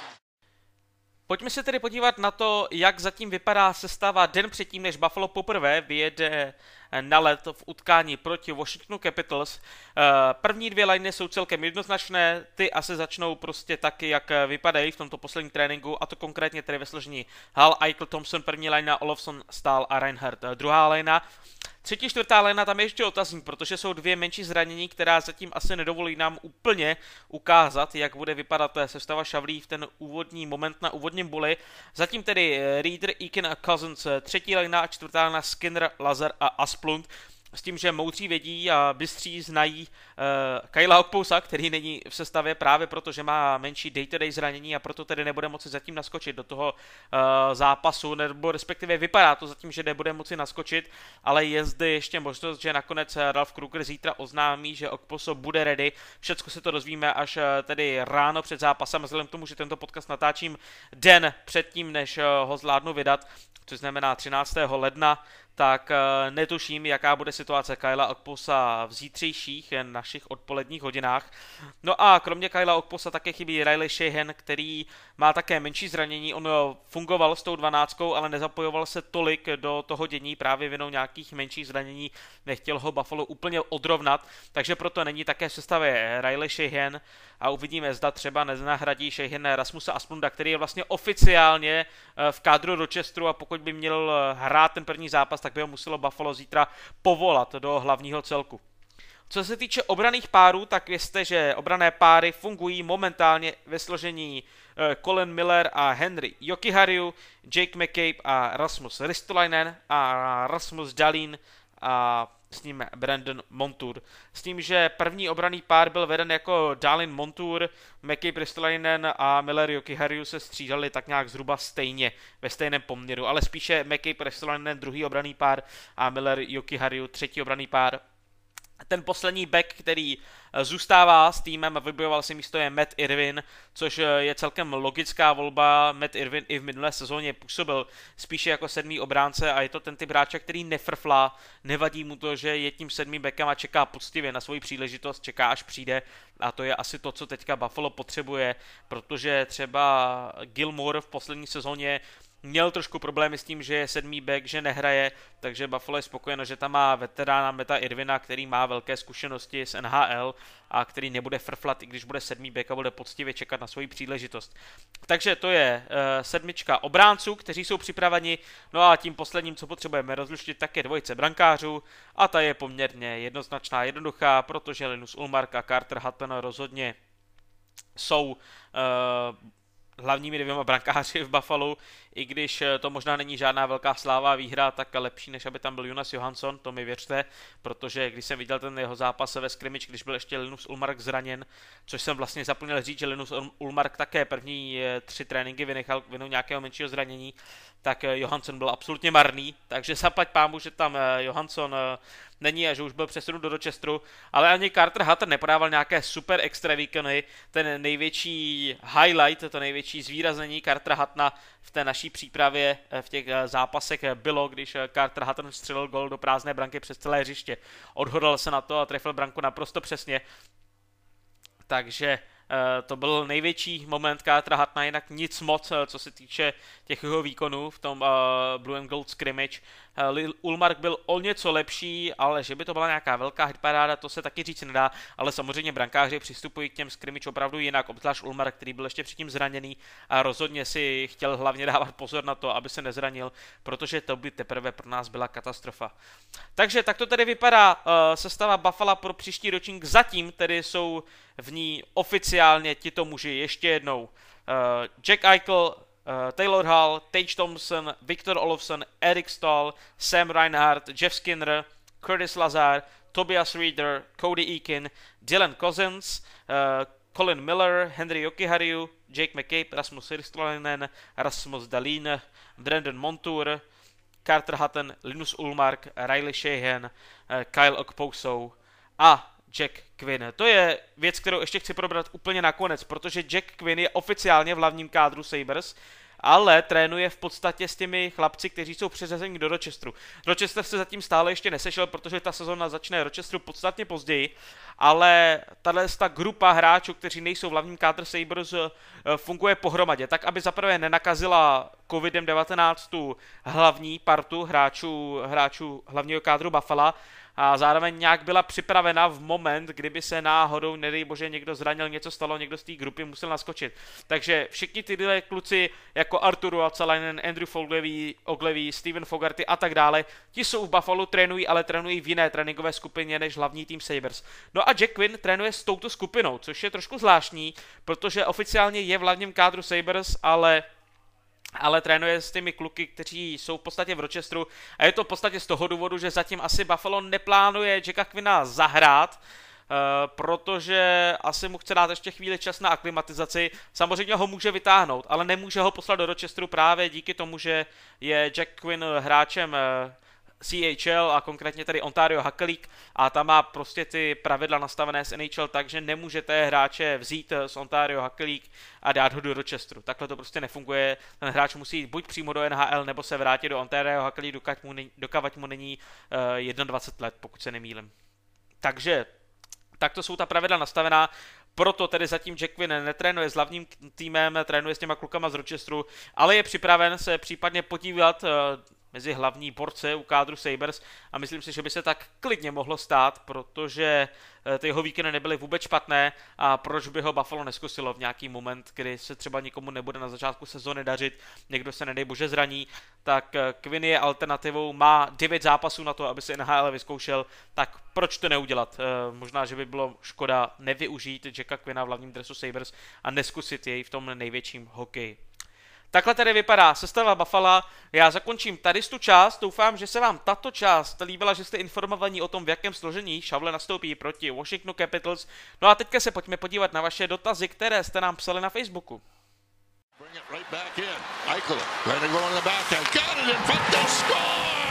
Pojďme se tedy podívat na to, jak zatím vypadá sestava den předtím, než Buffalo poprvé vyjede na let v utkání proti Washingtonu Capitals. Eh, první dvě liney jsou celkem jednoznačné, ty asi začnou prostě taky, jak vypadají v tomto posledním tréninku, a to konkrétně tedy ve složení Hal, Eichel, Thompson, první linea, Olofsson, Stahl a Reinhardt, eh, druhá linea. Třetí, čtvrtá léna tam je ještě otazník, protože jsou dvě menší zranění, která zatím asi nedovolí nám úplně ukázat, jak bude vypadat sestava Šavlí v ten úvodní moment na úvodním boli. Zatím tedy eh, Reader, Eakin a Cousins, třetí léna a čtvrtá léna Skinner, Lazar a Asplund s tím, že moudří vědí a bystří znají uh, Kyla Okpousa, který není v sestavě právě proto, že má menší day-to-day zranění a proto tedy nebude moci zatím naskočit do toho uh, zápasu, nebo respektive vypadá to zatím, že nebude moci naskočit, ale je zde ještě možnost, že nakonec Ralf Kruger zítra oznámí, že Okposo bude ready. Všechno se to dozvíme až uh, tedy ráno před zápasem, vzhledem k tomu, že tento podcast natáčím den předtím, než uh, ho zvládnu vydat, což znamená 13. ledna, tak eh, netuším, jaká bude situace Kyla Okposa v zítřejších eh, našich odpoledních hodinách. No a kromě Kyla Okposa také chybí Riley Sheehan, který má také menší zranění. On eh, fungoval s tou dvanáctkou, ale nezapojoval se tolik do toho dění právě vinou nějakých menších zranění. Nechtěl ho Buffalo úplně odrovnat, takže proto není také v sestavě Riley Sheehan a uvidíme, zda třeba neznahradí Sheehan Rasmusa Asplunda, který je vlastně oficiálně v kádru Rochesteru a pokud by měl hrát ten první zápas, tak by ho muselo Buffalo zítra povolat do hlavního celku. Co se týče obraných párů, tak vězte, že obrané páry fungují momentálně ve složení eh, Colin Miller a Henry Jokihariu, Jake McCabe a Rasmus Ristolainen a Rasmus Dalin a s ním Brandon Montour. S tím, že první obraný pár byl veden jako Dalin Montour, McKay Bristolainen a Miller Jokihariu se střídali tak nějak zhruba stejně, ve stejném poměru, ale spíše McKay Bristolainen druhý obraný pár a Miller Jokihariu třetí obraný pár. Ten poslední back, který eh, zůstává s týmem a vybojoval si místo je Matt Irvin, což eh, je celkem logická volba. Matt Irvin i v minulé sezóně působil spíše jako sedmý obránce a je to ten typ hráče, který nefrflá, nevadí mu to, že je tím sedmým backem a čeká poctivě na svoji příležitost, čeká až přijde a to je asi to, co teďka Buffalo potřebuje, protože třeba Gilmore v poslední sezóně měl trošku problémy s tím, že je sedmý back, že nehraje, takže Buffalo je spokojeno, že tam má veterána Meta Irvina, který má velké zkušenosti s NHL a který nebude frflat, i když bude sedmý back a bude poctivě čekat na svoji příležitost. Takže to je uh, sedmička obránců, kteří jsou připraveni, no a tím posledním, co potřebujeme rozluštit, tak je dvojice brankářů a ta je poměrně jednoznačná, jednoduchá, protože Linus Ulmark a Carter Hutton rozhodně jsou uh, hlavními dvěma brankáři v Buffalo, i když eh, to možná není žádná velká sláva výhra, tak lepší, než aby tam byl Jonas Johansson, to mi věřte, protože když jsem viděl ten jeho zápas ve scrimmage, když byl ještě Linus Ulmark zraněn, což jsem vlastně zapomněl říct, že Linus Ulmark také první eh, tři tréninky vynechal vinou nějakého menšího zranění, tak eh, Johansson byl absolutně marný, takže zaplať pámu, že tam Johansson není a že už byl přesunut do Rochesteru, ale ani Carter Hutter nepodával nějaké super extra výkony. Ten největší highlight, to největší zvýraznění Cartera Huttna v té naší přípravě eh, v těch eh, zápasech bylo, když eh, Carter Hutton střelil gol do prázdné branky přes celé hřiště. Odhodal se na to a trefil branku naprosto přesně. Takže Eh, to byl největší moment Cartera Hatna, jinak nic moc, eh, co se týče těch jeho výkonů v tom uh, Blue and Gold scrimmage. Ulmark byl o něco lepší, ale že by to byla nějaká velká hitparáda, to se taky říct nedá, ale samozřejmě brankáři přistupují k těm scrimmage opravdu jinak, obzvlášť Ulmark, který byl ještě předtím zraněný a rozhodně si chtěl hlavně dávat pozor na to, aby se nezranil, protože to by teprve pro nás byla katastrofa. Takže tak to tedy vypadá uh, sestava Buffalo pro příští ročník. Zatím tedy jsou v ní oficiálně tito muži ještě jednou. Uh, Jack Eichel, uh, Taylor Hall, Tage Thompson, Victor Olofsson, Eric Stahl, Sam Reinhardt, Jeff Skinner, Curtis Lazar, Tobias Reeder, Cody Eakin, Dylan Cousins, uh, Colin Miller, Henry Jokihariu, Jake McCabe, Rasmus Hirstalainen, Rasmus Dalin, Brandon Montour, Carter Hutton, Linus Ulmark, Riley Sheehan, Kyle Okposo a Jack Quinn. To je věc, kterou ještě chci probrat úplně nakonec, protože Jack Quinn je oficiálně v hlavním kádru Sabres, ale trénuje v podstatě s těmi chlapci, kteří jsou přeřazeni do Rochesteru. Rochester se zatím stále ještě nesešel, protože ta sezona začne Rochesteru podstatně později, ale tahle ta grupa hráčů, kteří nejsou v hlavním kádru Sabres, eh, funguje pohromadě, tak aby zaprvé nenakazila COVID-19 tu hlavní partu hráčů, hráčů hlavního kádru Buffalo, a zároveň nějak byla připravena v moment, kdyby se náhodou, nedej bože, někdo zranil, něco stalo, někdo z té grupy musel naskočit. Takže všichni tyhle kluci, jako Arturu Alcalainen, Andrew Foglevý, Oglevý, Steven Fogarty a tak dále, ti jsou v Buffalo, trénují, ale trénují v jiné tréninkové skupině než hlavní tým Sabres. No a Jack Quinn trénuje s touto skupinou, což je trošku zvláštní, protože oficiálně je v hlavním kádru Sabres, ale ale trénuje s těmi kluky, kteří jsou v podstatě v Rochesteru a je to v podstatě z toho důvodu, že zatím asi Buffalo neplánuje Jacka Quina zahrát, Uh, protože asi mu chce dát ještě chvíli čas na aklimatizaci. Samozřejmě ho může vytáhnout, ale nemůže ho poslat do Rochesteru právě díky tomu, že je Jack Quinn hráčem uh, CHL a konkrétně tady Ontario Hockey League a tam má prostě ty pravidla nastavené s NHL tak, že nemůžete hráče vzít z Ontario Hockey League a dát ho do Rochesteru. Takhle to prostě nefunguje. Ten hráč musí jít buď přímo do NHL nebo se vrátit do Ontario Hockey League, dokud mu není, dokavať mu není uh, 21 let, pokud se nemýlim. Takže takto jsou ta pravidla nastavená. Proto tedy zatím Jack Quinn netrénuje s hlavním týmem, trénuje s těma klukama z Rochesteru, ale je připraven se případně podívat uh, mezi hlavní porce u kádru Sabres a myslím si, že by se tak klidně mohlo stát, protože eh, ty jeho víkendy nebyly vůbec špatné a proč by ho Buffalo neskusilo v nějaký moment, kdy se třeba nikomu nebude na začátku sezóny dařit, někdo se nedej bože zraní, tak eh, Quinn je alternativou, má 9 zápasů na to, aby si NHL vyzkoušel, tak proč to neudělat? Eh, možná, že by bylo škoda nevyužít Jacka Quinna v hlavním dresu Sabres a neskusit jej v tom největším hokeji. Takhle tedy vypadá sestava Buffalo. Já zakončím tady tu část. Doufám, že se vám tato část líbila, že jste informovaní o tom, v jakém složení Šavle nastoupí proti Washingtonu Capitals. No a teďka se pojďme podívat na vaše dotazy, které jste nám psali na Facebooku. Oh, Victor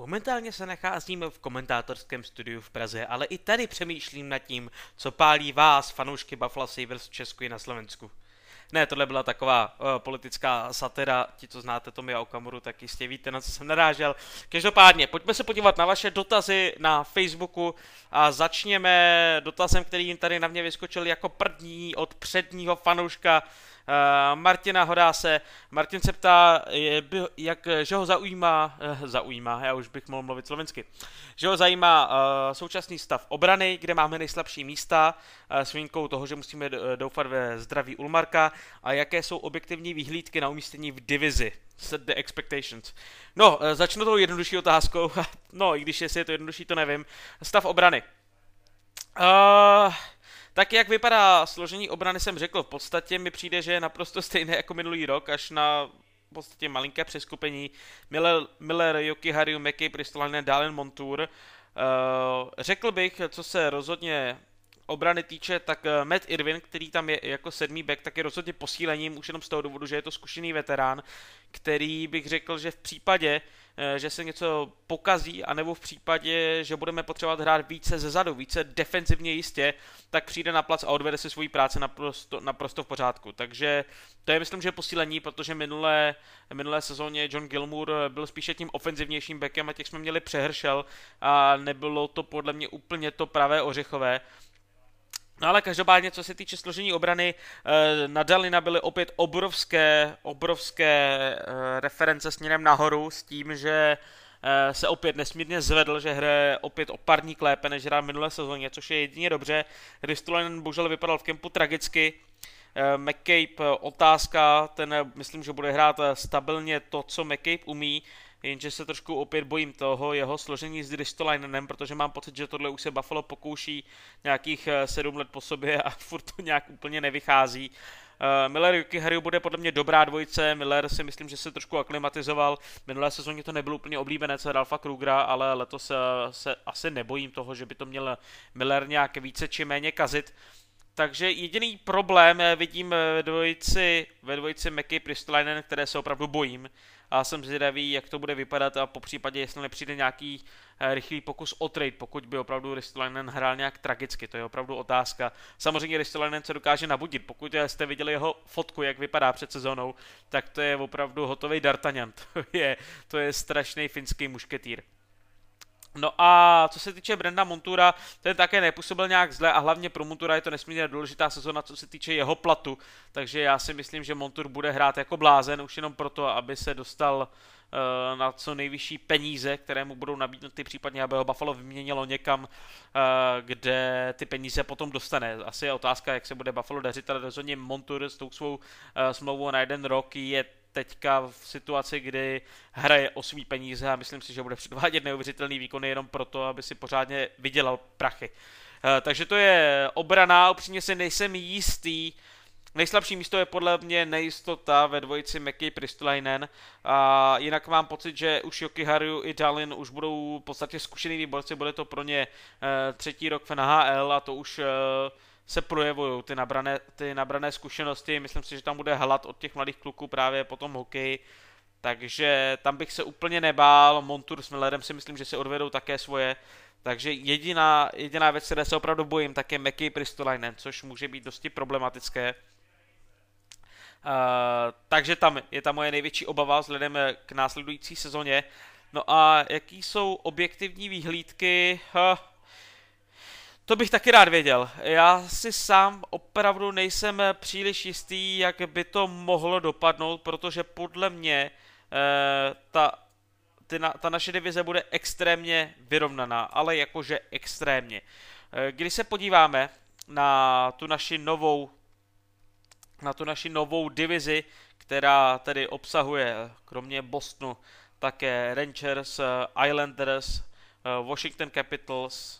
Momentálně se nacházím v komentátorském studiu v Praze, ale i tady přemýšlím nad tím, co pálí vás, fanoušky Buffalo Sabres v Česku i na Slovensku. Ne, tohle byla taková uh, politická satira, ti, co znáte Tomia Okamuru, tak jistě víte, na co jsem narážel. Každopádně, pojďme se podívat na vaše dotazy na Facebooku a začněme dotazem, který jim tady na mě vyskočil jako první od předního fanouška Uh, Martina Horáse. Martin se ptá, jak, že ho zaujímá, uh, zaujímá, já už bych mohl mluvit slovensky, že ho zajímá uh, současný stav obrany, kde máme nejslabší místa, s výjimkou toho, že musíme doufat ve zdraví Ulmarka a jaké jsou objektivní výhlídky na umístění v divizi. Set the expectations. No, začnu tou jednodušší otázkou. no, i když jestli je to jednodušší, to nevím. Stav obrany. Uh, tak jak vypadá složení obrany, jsem řekl, v podstatě mi přijde, že je naprosto stejné jako minulý rok, až na v podstatě malinké přeskupení. Miller, Miller Yoki, Harry, McKay, Pristolainen, Dalen Montour. Uh, řekl bych, co se rozhodně obrany týče, tak eh, Matt Irvin, který tam je jako sedmý back, tak je rozhodně posílením už jenom z toho důvodu, že je to zkušený veterán, který bych řekl, že v případě, eh, že se něco pokazí, anebo v případě, že budeme potřebovat hrát více ze zadu, více defenzivně jistě, tak přijde na plac a odvede si svoji práci naprosto, naprosto v pořádku. Takže to je myslím, že posílení, protože minulé, minulé sezóně John Gilmour byl spíše tím ofenzivnějším backem a těch jsme měli přehršel a nebylo to podle mě úplně to pravé ořechové. No ale každopádně, co se týče složení obrany, eh, na Dalina byly opět obrovské, obrovské eh, reference směrem nahoru s tím, že eh, se opět nesmírně zvedl, že hraje opět o parník lépe, než hrál minulé sezóně, což je jedině dobře. Ristolainen bohužel vypadal v kempu tragicky. McCabe otázka, ten myslím, že bude hrát stabilně to, co McCabe umí, jenže se trošku opět bojím toho jeho složení s Ristolainenem, protože mám pocit, že tohle už se Buffalo pokouší nějakých eh, sedm let po sobě a furt to nějak úplně nevychází. Uh, Miller Yuki Haru bude podle mě dobrá dvojice, Miller si myslím, že se trošku aklimatizoval, minulé sezóně to nebyl úplně oblíbenec Ralfa Krugera, ale letos se, eh, se asi nebojím toho, že by to měl Miller nějak více či méně kazit. Takže jediný problém vidím ve dvojici, ve dvojici Meky Pristolainen, které se opravdu bojím a jsem zvědavý, jak to bude vypadat a po případě, jestli nepřijde nějaký eh, rychlý pokus o trade, pokud by opravdu Ristolainen hrál nějak tragicky, to je opravdu otázka. Samozřejmě Ristolainen se dokáže nabudit, pokud jste viděli jeho fotku, jak vypadá před sezónou, tak to je opravdu hotový D'Artagnan, to je, to je strašný finský mušketýr. No a co se týče Brenda Montura, ten také nepůsobil nějak zle a hlavně pro Montura je to nesmírně důležitá sezona, co se týče jeho platu, takže já si myslím, že Montur bude hrát jako blázen už jenom proto, aby se dostal uh, na co nejvyšší peníze, které mu budou nabídnuty, případně aby ho Buffalo vyměnilo někam, uh, kde ty peníze potom dostane. Asi je otázka, jak se bude Buffalo dařit, ale rozhodně Montur s tou svou uh, smlouvou na jeden rok je teďka v situaci, kdy hraje o svý peníze a myslím si, že bude předvádět neuvěřitelný výkon jenom proto, aby si pořádně vydělal prachy. Eh, takže to je obrana, upřímně si nejsem jistý, Nejslabší místo je podle mě nejistota ve dvojici Meky Pristolainen. A jinak mám pocit, že už Jokiharu i Dalin už budou v podstatě zkušený výborci, bude to pro ně uh, třetí rok v NHL a to už uh, se projevují ty nabrané, ty nabrané zkušenosti. Myslím si, že tam bude hlad od těch mladých kluků právě po tom hokeji. Takže tam bych se úplně nebál. Montur s Millerem si myslím, že se odvedou také svoje. Takže jediná, jediná věc, které se opravdu bojím, tak je Meky Pristolainen, což může být dosti problematické. Uh, takže tam je ta moje největší obava vzhledem k následující sezóně. No a jaký jsou objektivní výhlídky? Uh, to bych taky rád věděl. Já si sám opravdu nejsem příliš jistý, jak by to mohlo dopadnout, protože podle mě eh, ta, ty na, ta naše divize bude extrémně vyrovnaná, ale jakože extrémně. Eh, když se podíváme na tu naši novou na tu naši novou divizi, která tedy obsahuje kromě Bostonu také Rangers, Islanders, eh, Washington Capitals, Eh,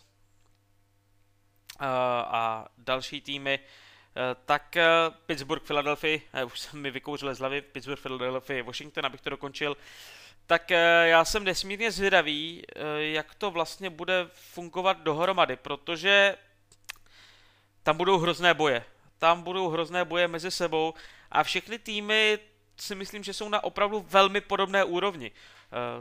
a další týmy, eh, tak eh, Pittsburgh, Philadelphia, už jsem mi vykouřil z hlavy, Pittsburgh, Philadelphia, Washington, abych to dokončil, tak já jsem nesmírně zvědavý, jak to vlastně bude fungovat dohromady, protože tam budou hrozné boje. Tam budou hrozné boje mezi sebou a všechny týmy si myslím, že jsou na opravdu velmi podobné úrovni.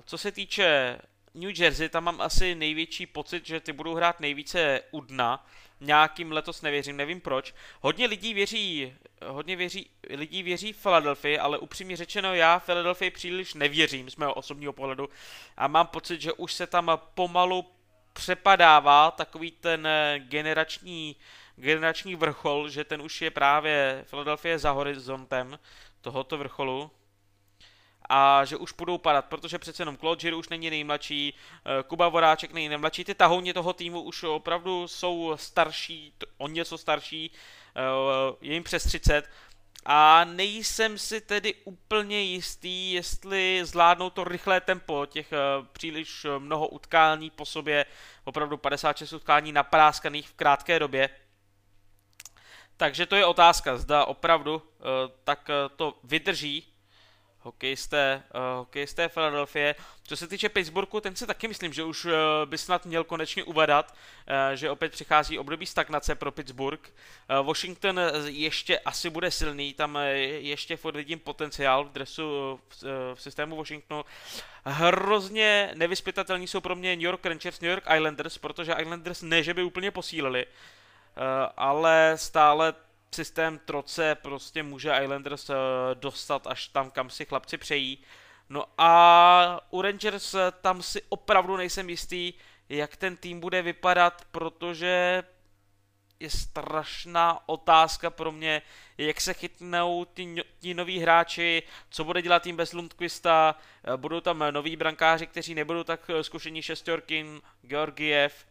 Co se týče New Jersey, tam mám asi největší pocit, že ty budou hrát nejvíce u dna. Nějakým letos nevěřím, nevím proč. Hodně lidí věří, hodně věří, lidí věří Philadelphia, ale upřímně řečeno já Philadelphia příliš nevěřím z mého osobního pohledu a mám pocit, že už se tam pomalu přepadává takový ten generační, generační vrchol, že ten už je právě Philadelphia za horizontem tohoto vrcholu a že už budou padat, protože přece jenom Claude Giroux už není nejmladší, eh, Kuba Voráček není nejmladší, ty tahouně toho týmu už opravdu jsou starší, o něco starší, eh, je jim přes 30, a nejsem si tedy úplně jistý, jestli zvládnou to rychlé tempo těch uh, příliš mnoho utkání po sobě, opravdu 56 utkání napráskaných v krátké době. Takže to je otázka, zda opravdu tak to vydrží hokejisté, uh, hokejisté Philadelphia. Co se týče Pittsburghu, ten si taky myslím, že už uh, by snad měl konečně uvadat, uh, že opět přichází období stagnace pro Pittsburgh. Uh, Washington ještě asi bude silný, tam ještě furt vidím potenciál v dresu v, v systému Washingtonu. Hrozně nevyspytatelní jsou pro mě New York Rangers, New York Islanders, protože Islanders ne, že by úplně posílili, uh, ale stále systém troce prostě může Islanders eh, dostat až tam, kam si chlapci přejí. No a u Rangers eh, tam si opravdu nejsem jistý, jak ten tým bude vypadat, protože je strašná otázka pro mě, jak se chytnou ti, ti noví hráči, co bude dělat tým bez Lundqvista, eh, budou tam noví brankáři, kteří nebudou tak zkušení šestorkin, Georgiev,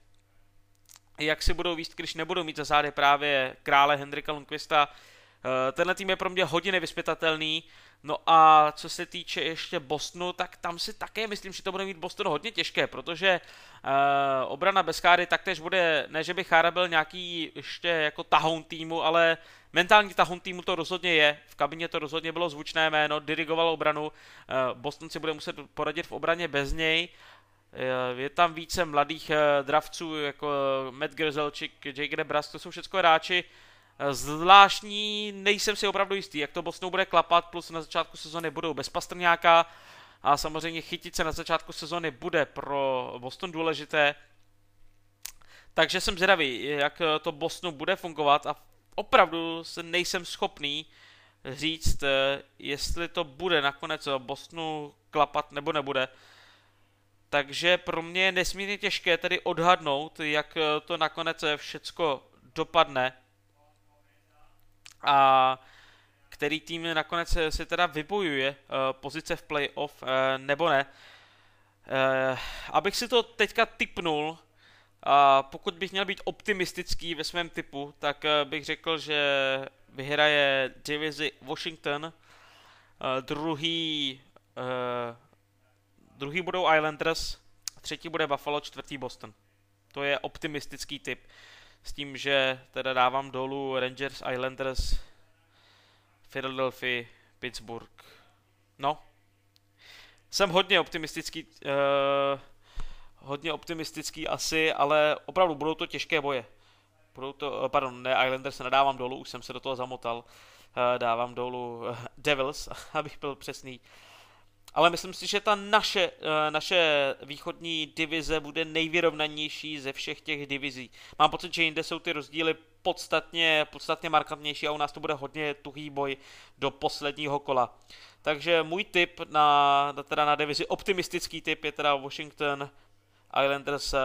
jak si budou víst, když nebudou mít za zády právě krále Hendrika Lundqvista. Eh, tenhle tým je pro mě hodně nevyspětatelný. No a co se týče ještě Bostonu, tak tam si také myslím, že to bude mít Boston hodně těžké, protože uh, obrana bez Cháry taktéž bude, ne že by Chára byl nějaký ještě jako tahoun týmu, ale mentální tahoun týmu to rozhodně je. V kabině to rozhodně bylo zvučné jméno, dirigoval obranu. Uh, Boston si bude muset poradit v obraně bez něj. Je tam více mladých eh, dravců, jako eh, Matt Grzelčik, Jake Debras, to jsou všechno hráči eh, zvláštní, nejsem si opravdu jistý, jak to Bostonu bude klapat, plus na začátku sezóny budou bez Pastrňáka a samozřejmě chytit se na začátku sezóny bude pro Boston důležité. Takže jsem zvědavý, jak to Bostonu bude fungovat a opravdu se nejsem schopný říct, jestli to bude nakonec Bostonu klapat nebo nebude. Takže pro mě je nesmírně těžké tedy odhadnout, jak eh, to nakonec eh, všecko dopadne. A který tým nakonec eh, si teda vybojuje pozice v playoff nebo ne. Abych si to teďka typnul, a pokud bych měl být optimistický ve svém typu, tak bych řekl, že vyhraje divizi Washington, druhý Druhý budou Islanders, třetí bude Buffalo, čtvrtý Boston. To je optimistický typ. S tím, že teda dávám dolů Rangers, Islanders, Philadelphia, Pittsburgh. No. Jsem hodně optimistický, uh, hodně optimistický asi, ale opravdu budou to těžké boje. Budou to, uh, pardon, ne Islanders, nedávám dolů, už jsem se do toho zamotal. Uh, dávám dolů uh, Devils, abych byl přesný. Uh, ale myslím si, že ta naše, eh, naše východní divize bude nejvyrovnanější ze všech těch divizí. Mám pocit, že jinde jsou ty rozdíly podstatně, podstatně markantnější a u nás to bude hodně tuhý boj do posledního kola. Takže můj tip na, teda na divizi, optimistický tip je teda Washington, Islanders, eh,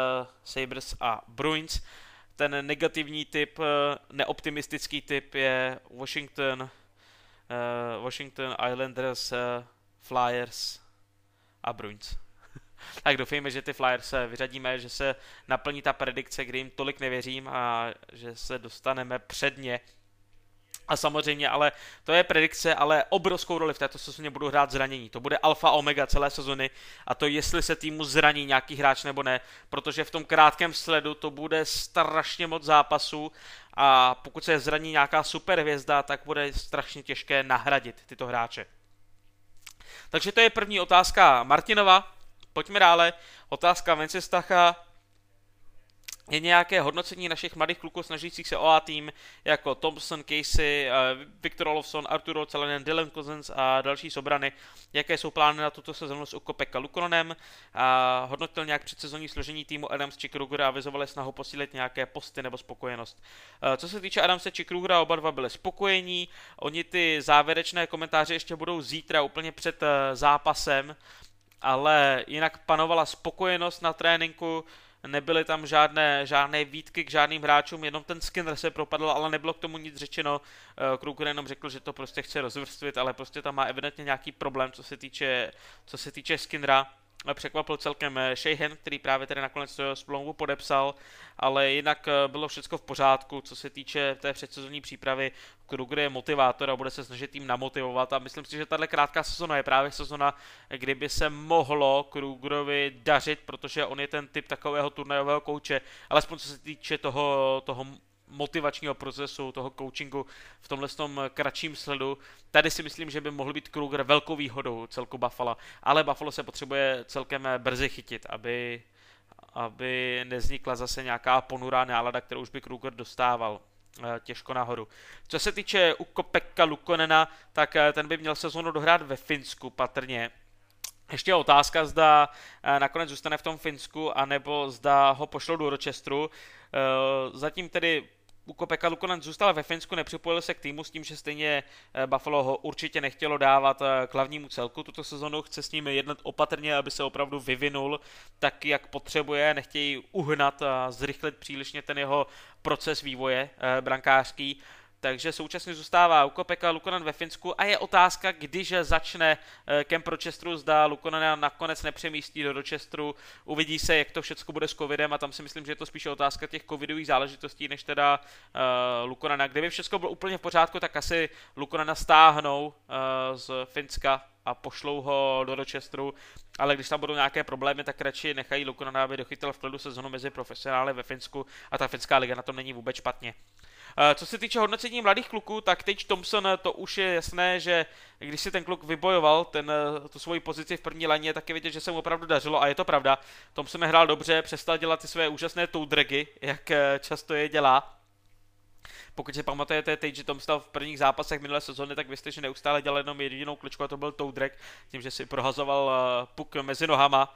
Sabres a Bruins. Ten negativní typ, eh, neoptimistický typ je Washington, Washington Islanders, Flyers a Bruins. tak doufejme, že ty Flyers se vyřadíme, že se naplní ta predikce, kdy jim tolik nevěřím a že se dostaneme předně. A samozřejmě, ale to je predikce, ale obrovskou roli v této sezóně budou hrát zranění. To bude alfa omega celé sezony a to jestli se týmu zraní nějaký hráč nebo ne, protože v tom krátkém sledu to bude strašně moc zápasů a pokud se zraní nějaká superhvězda, tak bude strašně těžké nahradit tyto hráče. Takže to je první otázka Martinova. Pojďme dále. Otázka Vencestacha. Je nějaké hodnocení našich mladých kluků snažících se o A tým, jako Thompson, Casey, Viktor Olofsson, Arturo Celenen, Dylan Cousins a další sobrany, jaké jsou plány na tuto sezonu s Ukopeka Lukonem, a hodnotil nějak předsezonní složení týmu Adams či Krugera a avizovali snahu posílit nějaké posty nebo spokojenost. Co se týče Adamse či Krugera, oba dva byli spokojení, oni ty závěrečné komentáře ještě budou zítra úplně před eh, zápasem, ale jinak panovala spokojenost na tréninku, nebyly tam žádné, žádné výtky k žádným hráčům, jenom ten Skinner se propadl, ale nebylo k tomu nic řečeno. Eh, Kruger jenom řekl, že to prostě chce rozvrstvit, ale prostě tam má evidentně nějaký problém, co se týče, co se týče Skinnera překvapil celkem eh, Sheehan, který právě tady nakonec smlouvu podepsal, ale jinak eh, bylo všechno v pořádku, co se týče té předsezonní přípravy. Kruger je motivátor a bude se snažit tým namotivovat a myslím si, že tahle krátká sezona je právě sezona, kdyby se mohlo Krugerovi dařit, protože on je ten typ takového turnajového kouče, alespoň co se týče toho, toho motivačního procesu, toho coachingu v tomhle tom kratším sledu. Tady si myslím, že by mohl být Kruger velkou výhodou celku Buffalo, ale Buffalo se potřebuje celkem brzy chytit, aby, aby neznikla zase nějaká ponurá nálada, kterou už by Kruger dostával eh, těžko nahoru. Co se týče Ukopeka Lukonena, tak eh, ten by měl sezonu dohrát ve Finsku patrně. Ještě je otázka, zda eh, nakonec zůstane v tom Finsku, anebo zda ho pošlou do Rochesteru. Zatím tedy Ukopeka Lukonen zůstal ve Finsku, nepřipojil se k týmu s tím, že stejně eh, Buffalo ho určitě nechtělo dávat eh, k hlavnímu celku tuto sezonu, chce s ním jednat opatrně, aby se opravdu vyvinul tak, jak potřebuje, nechtějí uhnat a zrychlit přílišně ten jeho proces vývoje eh, brankářský takže současně zůstává Ukopeka Lukonen ve Finsku a je otázka, když začne eh, kemp Rochesteru, zda Lukonen nakonec nepřemístí do Rochesteru, uvidí se, jak to všechno bude s covidem a tam si myslím, že je to spíše otázka těch covidových záležitostí, než teda uh, Lukonena. Kdyby všechno bylo úplně v pořádku, tak asi Lukonena stáhnou uh, z Finska a pošlou ho do Rochesteru, ale když tam budou nějaké problémy, tak radši nechají Lukonena, aby dochytil v klidu sezonu mezi profesionály ve Finsku a ta finská liga na tom není vůbec špatně. Eh, co se týče hodnocení mladých kluků, tak teď Thompson, to už je jasné, že když si ten kluk vybojoval ten, eh, tu svoji pozici v první laně, tak je vidět, že se mu opravdu dařilo a je to pravda. Thompson nehrál dobře, přestal dělat ty své úžasné toadregy, jak eh, často je dělá. Pokud si pamatujete teď, že Tom stal v prvních zápasech minulé sezóny, tak jste, že neustále dělal jenom jedinou kličku a to byl Toadrek, tím, že si prohazoval puk mezi nohama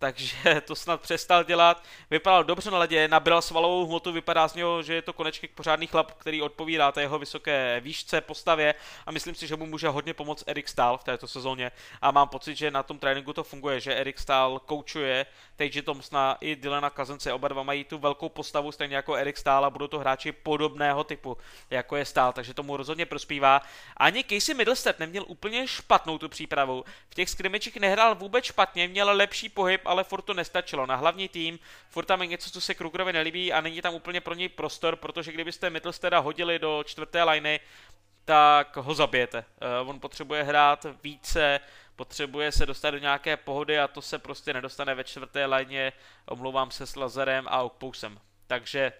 takže to snad přestal dělat. Vypadal dobře na ledě, nabral svalovou hmotu, vypadá z něho, že je to konečně pořádný chlap, který odpovídá té jeho vysoké výšce, postavě a myslím si, že mu může hodně pomoct Erik Stahl v této sezóně a mám pocit, že na tom tréninku to funguje, že Erik Stahl koučuje Tage Thompsona i Dylana Kazence, oba dva mají tu velkou postavu, stejně jako Erik Stahl a budou to hráči podobného typu, jako je Stahl, takže tomu rozhodně prospívá. Ani Casey Middlestead neměl úplně špatnou tu přípravu, v těch skrimičích nehrál vůbec špatně, měl lepší pohyb, ale furt to nestačilo. Na hlavní tým furt tam je něco, co se Krugerovi nelíbí a není tam úplně pro něj prostor, protože kdybyste Mittelsteda hodili do čtvrté liney, tak ho zabijete. Uh, on potřebuje hrát více, potřebuje se dostat do nějaké pohody a to se prostě nedostane ve čtvrté lajně, omlouvám se s Lazarem a Okpousem. Takže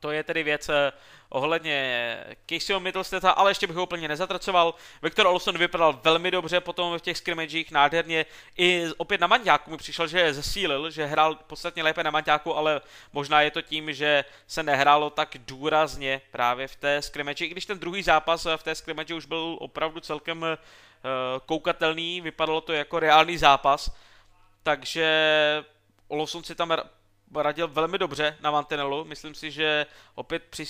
to je tedy věc eh, ohledně Caseyho Middlestata, ale ještě bych ho úplně nezatracoval. Viktor Olson vypadal velmi dobře potom v těch scrimmagech, nádherně. I opět na Manťáku mi přišel, že zesílil, že hrál podstatně lépe na Manťáku, ale možná je to tím, že se nehrálo tak důrazně právě v té scrimmage, i když ten druhý zápas v té scrimmage už byl opravdu celkem uh, koukatelný, vypadalo to jako reálný zápas, takže Olson si tam radil velmi dobře na mantinelu. Myslím si, že opět při,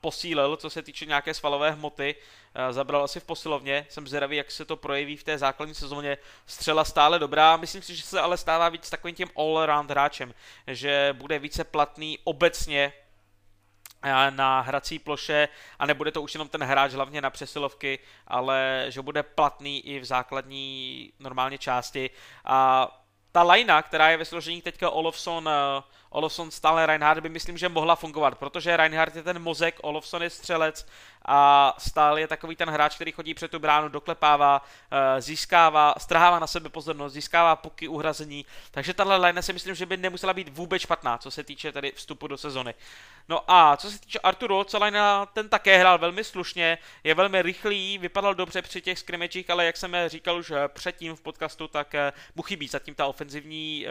posílil, co se týče nějaké svalové hmoty. Eh, zabral asi v posilovně. Jsem zvědavý, jak se to projeví v té základní sezóně. Střela stále dobrá. Myslím si, že se ale stává víc takovým tím all-around hráčem. Že bude více platný obecně eh, na hrací ploše a nebude to už jenom ten hráč hlavně na přesilovky, ale že bude platný i v základní normálně části. A ta lajna, která je ve složení teďka Olofsson, uh, Olofsson stále Reinhardt by myslím, že mohla fungovat, protože Reinhardt je ten mozek, Olofsson je střelec a stále je takový ten hráč, který chodí před tu bránu, doklepává, uh, získává, strhává na sebe pozornost, získává puky, uhrazení, takže tahle line si myslím, že by nemusela být vůbec špatná, co se týče tady vstupu do sezony. No a co se týče Arturo Celajna, ten také hrál velmi slušně, je velmi rychlý, vypadal dobře při těch skrimečích, ale jak jsem říkal už eh, předtím v podcastu, tak mu chybí zatím ta ofenzivní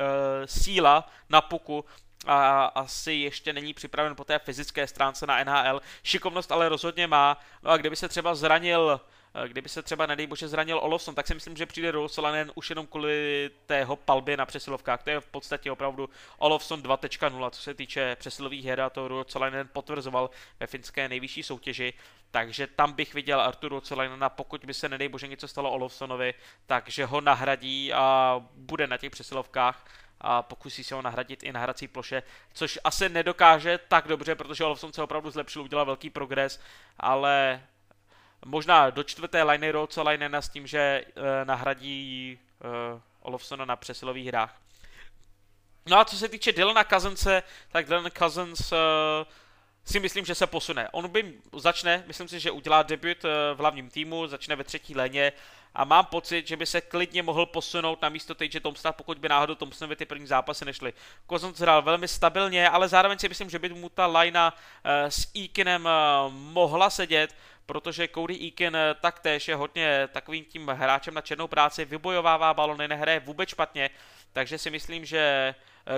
síla na puku, a asi ještě není připraven po té fyzické stránce na NHL. Šikovnost ale rozhodně má. No a kdyby se třeba zranil kdyby se třeba, nedej bože, zranil Olofsson, tak si myslím, že přijde do Solanen už jenom kvůli tého palbě na přesilovkách. To je v podstatě opravdu Olofsson 2.0, co se týče přesilových her a to Solanen potvrzoval ve finské nejvyšší soutěži. Takže tam bych viděl Arturu Solanena, pokud by se, nedej bože, něco stalo Olofssonovi, takže ho nahradí a bude na těch přesilovkách a pokusí se ho nahradit i na hrací ploše, což asi nedokáže tak dobře, protože Olofsson se opravdu zlepšil, udělal velký progres, ale možná do čtvrté liney Rolca Linena s tím, že uh, nahradí uh, Olofsona na přesilových hrách. No a co se týče Dylana Cousinse, tak Dylan Cousins uh, si myslím, že se posune. On by začne, myslím si, že udělá debut v hlavním týmu, začne ve třetí léně a mám pocit, že by se klidně mohl posunout na místo Tage Thompsona, pokud by náhodou Thompsonovi ty první zápasy nešly. Cousins hrál velmi stabilně, ale zároveň si myslím, že by mu ta linea uh, s Eakinem uh, mohla sedět, protože Cody Eakin eh, taktéž je hodně takovým tím hráčem na černou práci, vybojovává balony, nehraje vůbec špatně, takže si myslím, že eh,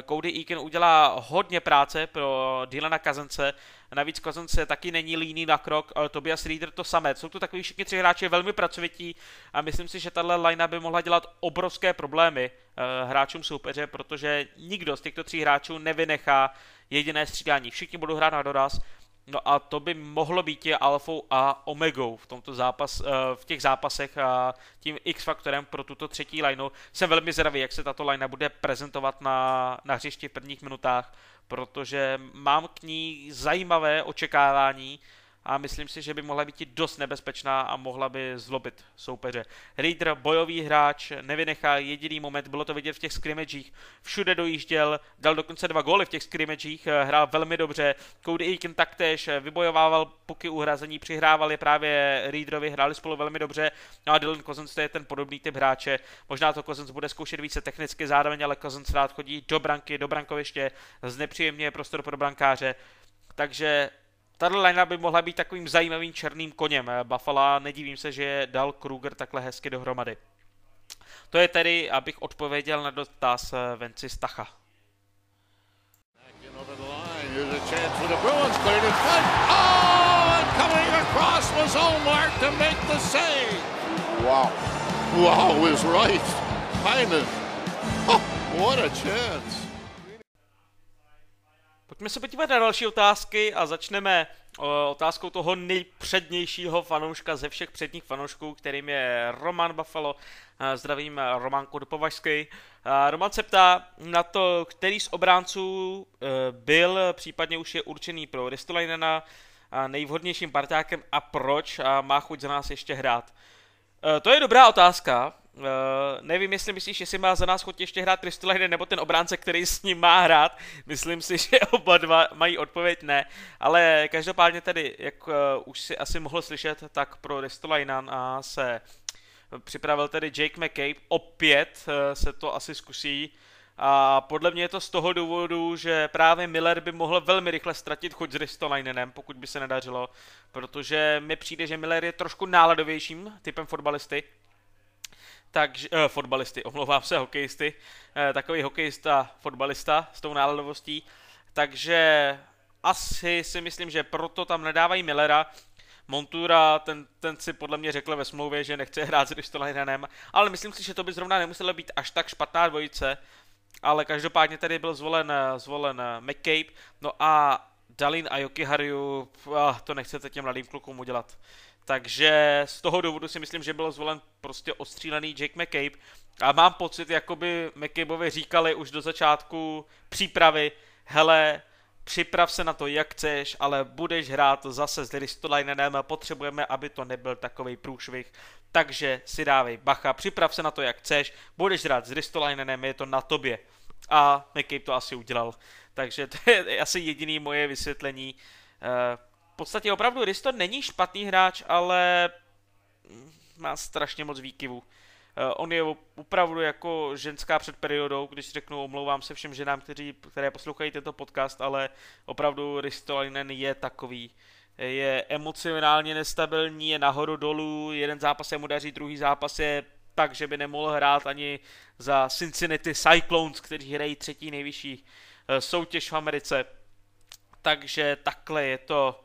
Cody Eakin udělá hodně práce pro Dylana Kazence. Navíc Kazence taky není líný na krok, ale Tobias Reader to samé. Jsou tu takový všichni tři hráči velmi pracovití a myslím si, že tahle linea by mohla dělat obrovské problémy uh, hráčům soupeře, protože nikdo z těchto tří hráčů nevynechá jediné střídání. Všichni budou hrát na doraz No a to by mohlo být je alfou a omegou v tomto zápas, eh, v těch zápasech a tím X-faktorem pro tuto třetí lineu. Jsem velmi zvědavý, jak se tato line bude prezentovat na, na hřišti v prvních minutách, protože mám k ní zajímavé očekávání a myslím si, že by mohla být dost nebezpečná a mohla by zlobit soupeře. Reader, bojový hráč, nevynechá jediný moment, bylo to vidět v těch scrimmagech, všude dojížděl, dal dokonce dva góly v těch scrimmagech, hrál velmi dobře, Cody Aiken taktéž vybojovával puky uhrazení, přihrával je právě Readerovi, hráli spolu velmi dobře, no a Dylan Cousins to je ten podobný typ hráče, možná to Cousins bude zkoušet více technicky zároveň, ale Cousins rád chodí do branky, do brankoviště, znepříjemně prostor pro brankáře, takže Tato linea by mohla být takovým zajímavým černým koněm eh, Buffalo, nedivím se, že dal Kruger takhle hezky dohromady. To je tedy, abych odpověděl na dotaz eh, Venci Stacha. Wow. Wow is right. Kind Oh, what a chance. Pojďme se podívat na další otázky a začneme otázkou toho nejpřednějšího fanouška ze všech předních fanoušků, kterým je Roman Buffalo. Zdravím Roman Kodopovažský. Roman se ptá na to, který z obránců byl, případně už je určený pro Ristolainena nejvhodnějším parťákem a proč a má chuť za nás ještě hrát. To je dobrá otázka, Uh, nevím, jestli myslíš, jestli má za nás chuť ještě hrát Ristolainen nebo ten obránce, který s ním má hrát. Myslím si, že oba dva mají odpověď ne. Ale každopádně tedy, jak uh, už si asi mohl slyšet, tak pro Ristolainen uh, se připravil tedy Jake McCabe. Opět uh, se to asi zkusí. A podle mě je to z toho důvodu, že právě Miller by mohl velmi rychle ztratit chuť s Ristolainenem, pokud by se nedařilo, protože mi přijde, že Miller je trošku náladovějším typem fotbalisty, takže, uh, fotbalisty, omlouvám se, hokejisty, uh, takový hokejista, fotbalista s tou náladovostí, takže asi si myslím, že proto tam nedávají Millera, Montura, ten, ten si podle mě řekl ve smlouvě, že nechce hrát s Ristolainen, ale myslím si, že to by zrovna nemuselo být až tak špatná dvojice, ale každopádně tady byl zvolen, zvolen McCabe, no a Dalin a Jokiharju, ah, to nechcete těm mladým klukům udělat. Takže z toho důvodu si myslím, že byl zvolen prostě ostřílený Jake McCabe. A mám pocit, jako by McCabeovi říkali už do začátku přípravy, hele, připrav se na to, jak chceš, ale budeš hrát zase s Ristolainenem, potřebujeme, aby to nebyl takový průšvih, takže si dávej bacha, připrav se na to, jak chceš, budeš hrát s Ristolainenem, je to na tobě. A McCabe to asi udělal. Takže to je asi jediný moje vysvětlení. Podstatě opravdu Risto není špatný hráč, ale má strašně moc výkyvů. Eh, on je opravdu jako ženská před periodou, když řeknu, omlouvám se všem ženám, kteří, které poslouchají tento podcast, ale opravdu Ristolainen je takový. Je emocionálně nestabilní, je nahoru dolů, jeden zápas se mu daří, druhý zápas je tak, že by nemohl hrát ani za Cincinnati Cyclones, kteří hrají třetí nejvyšší eh, soutěž v Americe. Takže takhle je to,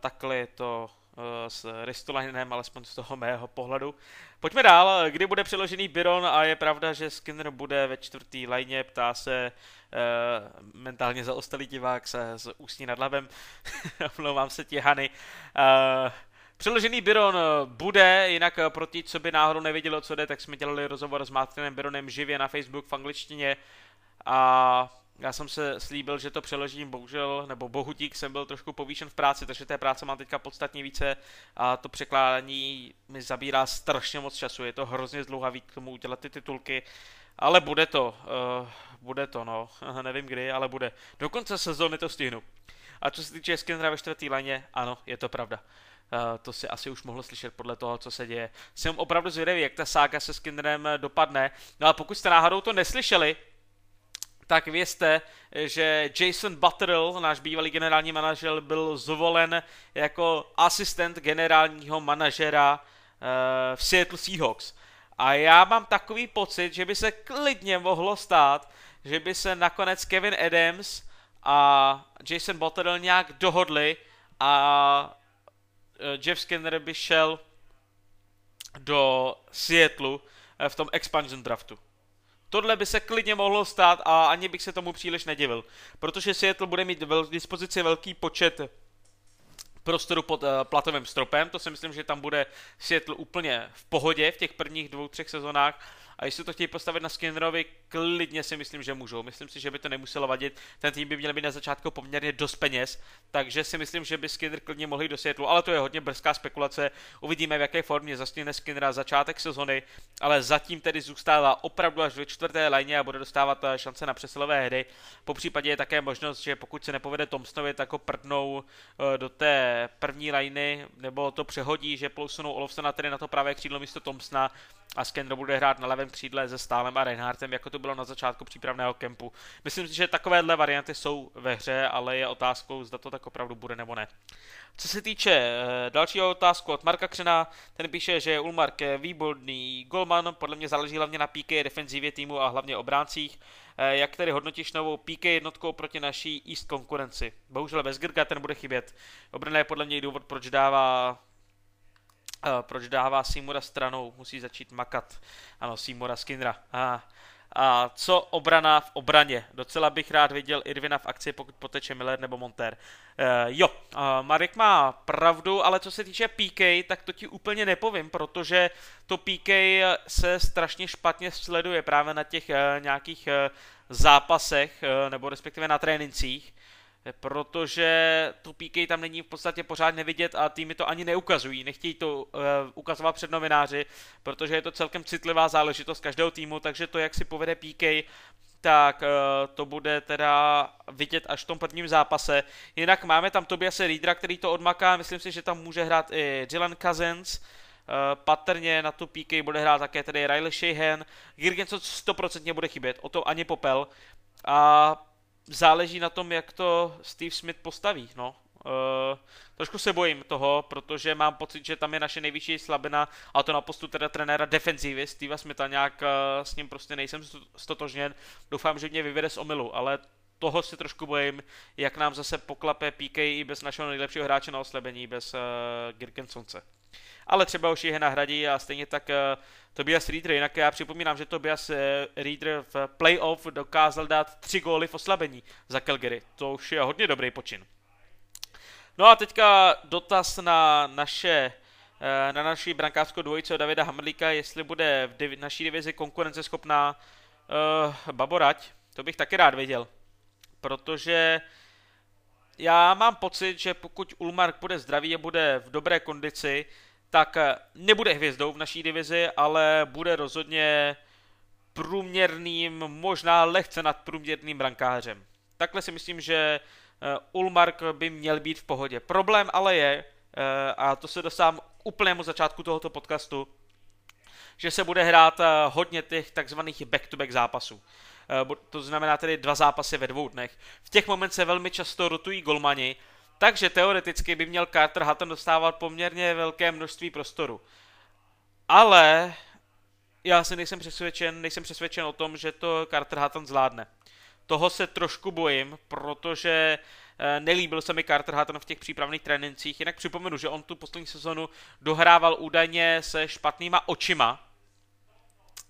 takhle je to eh, s Ristolainem, alespoň z toho mého pohledu. Pojďme dál, kdy bude přeložený Byron? A je pravda, že Skinner bude ve čtvrtý lajně, ptá se uh, mentálně zaostalý divák se s ústí nad labem, omlouvám se ti Hany. Uh, Přeložený Byron bude, jinak pro ty, co by náhodou nevědělo, co jde, tak jsme dělali rozhovor s Martinem Byronem živě na Facebook v angličtině. A já jsem se slíbil, že to přeložím, bohužel, nebo bohutík jsem byl trošku povýšen v práci, takže té práce mám teďka podstatně více a to překládání mi zabírá strašně moc času, je to hrozně zdlouhavý k tomu udělat ty titulky, ale bude to, uh, bude to, no, nevím kdy, ale bude. Do konce sezóny to stihnu. A co se týče Skinnera ve čtvrtý léně, ano, je to pravda. Uh, to si asi už mohlo slyšet podle toho, co se děje. Jsem opravdu zvědavý, jak ta sága se Skinnerem dopadne. No a pokud jste náhodou to neslyšeli, tak vězte, že Jason Butterill, náš bývalý generální manažer, byl zvolen jako asistent generálního manažera uh, v Seattle Seahawks. A já mám takový pocit, že by se klidně mohlo stát, že by se nakonec Kevin Adams a Jason Butterill nějak dohodli a eh, Jeff Skinner by šel do Seattle eh, v tom expansion draftu. Tohle by se klidně mohlo stát a ani bych se tomu příliš nedivil, protože Seattle bude mít v dispozici velký počet prostoru pod uh, platovým stropem, to si myslím, že tam bude Seattle úplně v pohodě v těch prvních dvou, třech sezónách a jestli to chtějí postavit na Skinnerovi, klidně si myslím, že můžou. Myslím si, že by to nemuselo vadit. Ten tým by měl být na začátku poměrně dost peněz, takže si myslím, že by Skinner klidně mohli do Seattle, ale to je hodně brzká spekulace. Uvidíme, v jaké formě zastihne Skinnera začátek sezony, ale zatím tedy zůstává opravdu až ve čtvrté léně a bude dostávat eh, šance na přesilové hry. Po případě je také možnost, že pokud se nepovede Thompsonovi, tak ho prdnou eh, do té první lajny, nebo to přehodí, že posunou Olofsona tedy na to pravé křídlo místo Thompsona a Skenner bude hrát na levém křídle se Stálem a Reinhardtem, jako to bylo na začátku přípravného kempu. Myslím si, že takovéhle varianty jsou ve hře, ale je otázkou, zda to tak opravdu bude nebo ne. Co se týče e, dalšího otázku od Marka Křena, ten píše, že je Ulmark výborný golman, podle mě záleží hlavně na PK defenzivě týmu a hlavně obráncích. E, jak tedy hodnotíš novou PK jednotkou proti naší East konkurenci? Bohužel bez Grga ten bude chybět. Obrana je podle mě důvod, proč dává Uh, proč dává Simura stranou, musí začít makat. Ano, Simura Skinnera. A, a co obrana v obraně? Docela bych rád viděl Irvina v akci, pokud poteče Miller nebo Monter. Uh, jo, uh, Marek má pravdu, ale co se týče PK, tak to ti úplně nepovím, protože to PK se strašně špatně sleduje právě na těch uh, nějakých uh, zápasech, uh, nebo respektive na trénincích protože tu PK tam není v podstatě pořád nevidět a týmy to ani neukazují, nechtějí to uh, ukazovat před novináři, protože je to celkem citlivá záležitost každého týmu, takže to, jak si povede PK, tak uh, to bude teda vidět až v tom prvním zápase. Jinak máme tam Tobiase Reedera, který to odmaká, myslím si, že tam může hrát i Dylan Cousins, Uh, patrně na tu PK bude hrát také tedy Riley Sheehan, Girgenco 100% bude chybět, o to ani popel. A záleží na tom, jak to Steve Smith postaví, no. Uh, trošku se bojím toho, protože mám pocit, že tam je naše nejvyšší slabina a to na postu teda trenéra defenzívy Steva Smitha nějak uh, s ním prostě nejsem stotožněn. Doufám, že mě vyvede z omylu, ale toho si trošku bojím, jak nám zase poklape PK i bez našeho nejlepšího hráče na oslabení, bez uh, Girkensonce ale třeba už je nahradí a stejně tak uh, Tobias Reader, jinak já připomínám, že Tobias uh, Reader v playoff dokázal dát tři góly v oslabení za Calgary, to už je hodně dobrý počin. No a teďka dotaz na naše eh, na naší brankářskou dvojice Davida Hamrlíka, jestli bude v divi- naší divizi konkurenceschopná uh, Baborať, to bych taky rád věděl. Protože já mám pocit, že pokud Ulmark bude zdravý a bude v dobré kondici, tak eh, nebude hvězdou v naší divizi, ale bude rozhodně průměrným, možná lehce nadprůměrným brankářem. Takhle si myslím, že eh, Ulmark by měl být v pohodě. Problém ale je, eh, a to se dostávám k úplnému začátku tohoto podcastu, že se bude hrát hodně těch takzvaných back-to-back zápasů. To znamená tedy dva zápasy ve dvou dnech. V těch momentech se velmi často rotují golmani takže teoreticky by měl Carter Hutton dostávat poměrně velké množství prostoru. Ale já si nejsem přesvědčen, nejsem přesvědčen o tom, že to Carter Hutton zvládne. Toho se trošku bojím, protože eh, nelíbil se mi Carter Hutton v těch přípravných trénincích. Jinak připomenu, že on tu poslední sezonu dohrával údajně se špatnýma očima.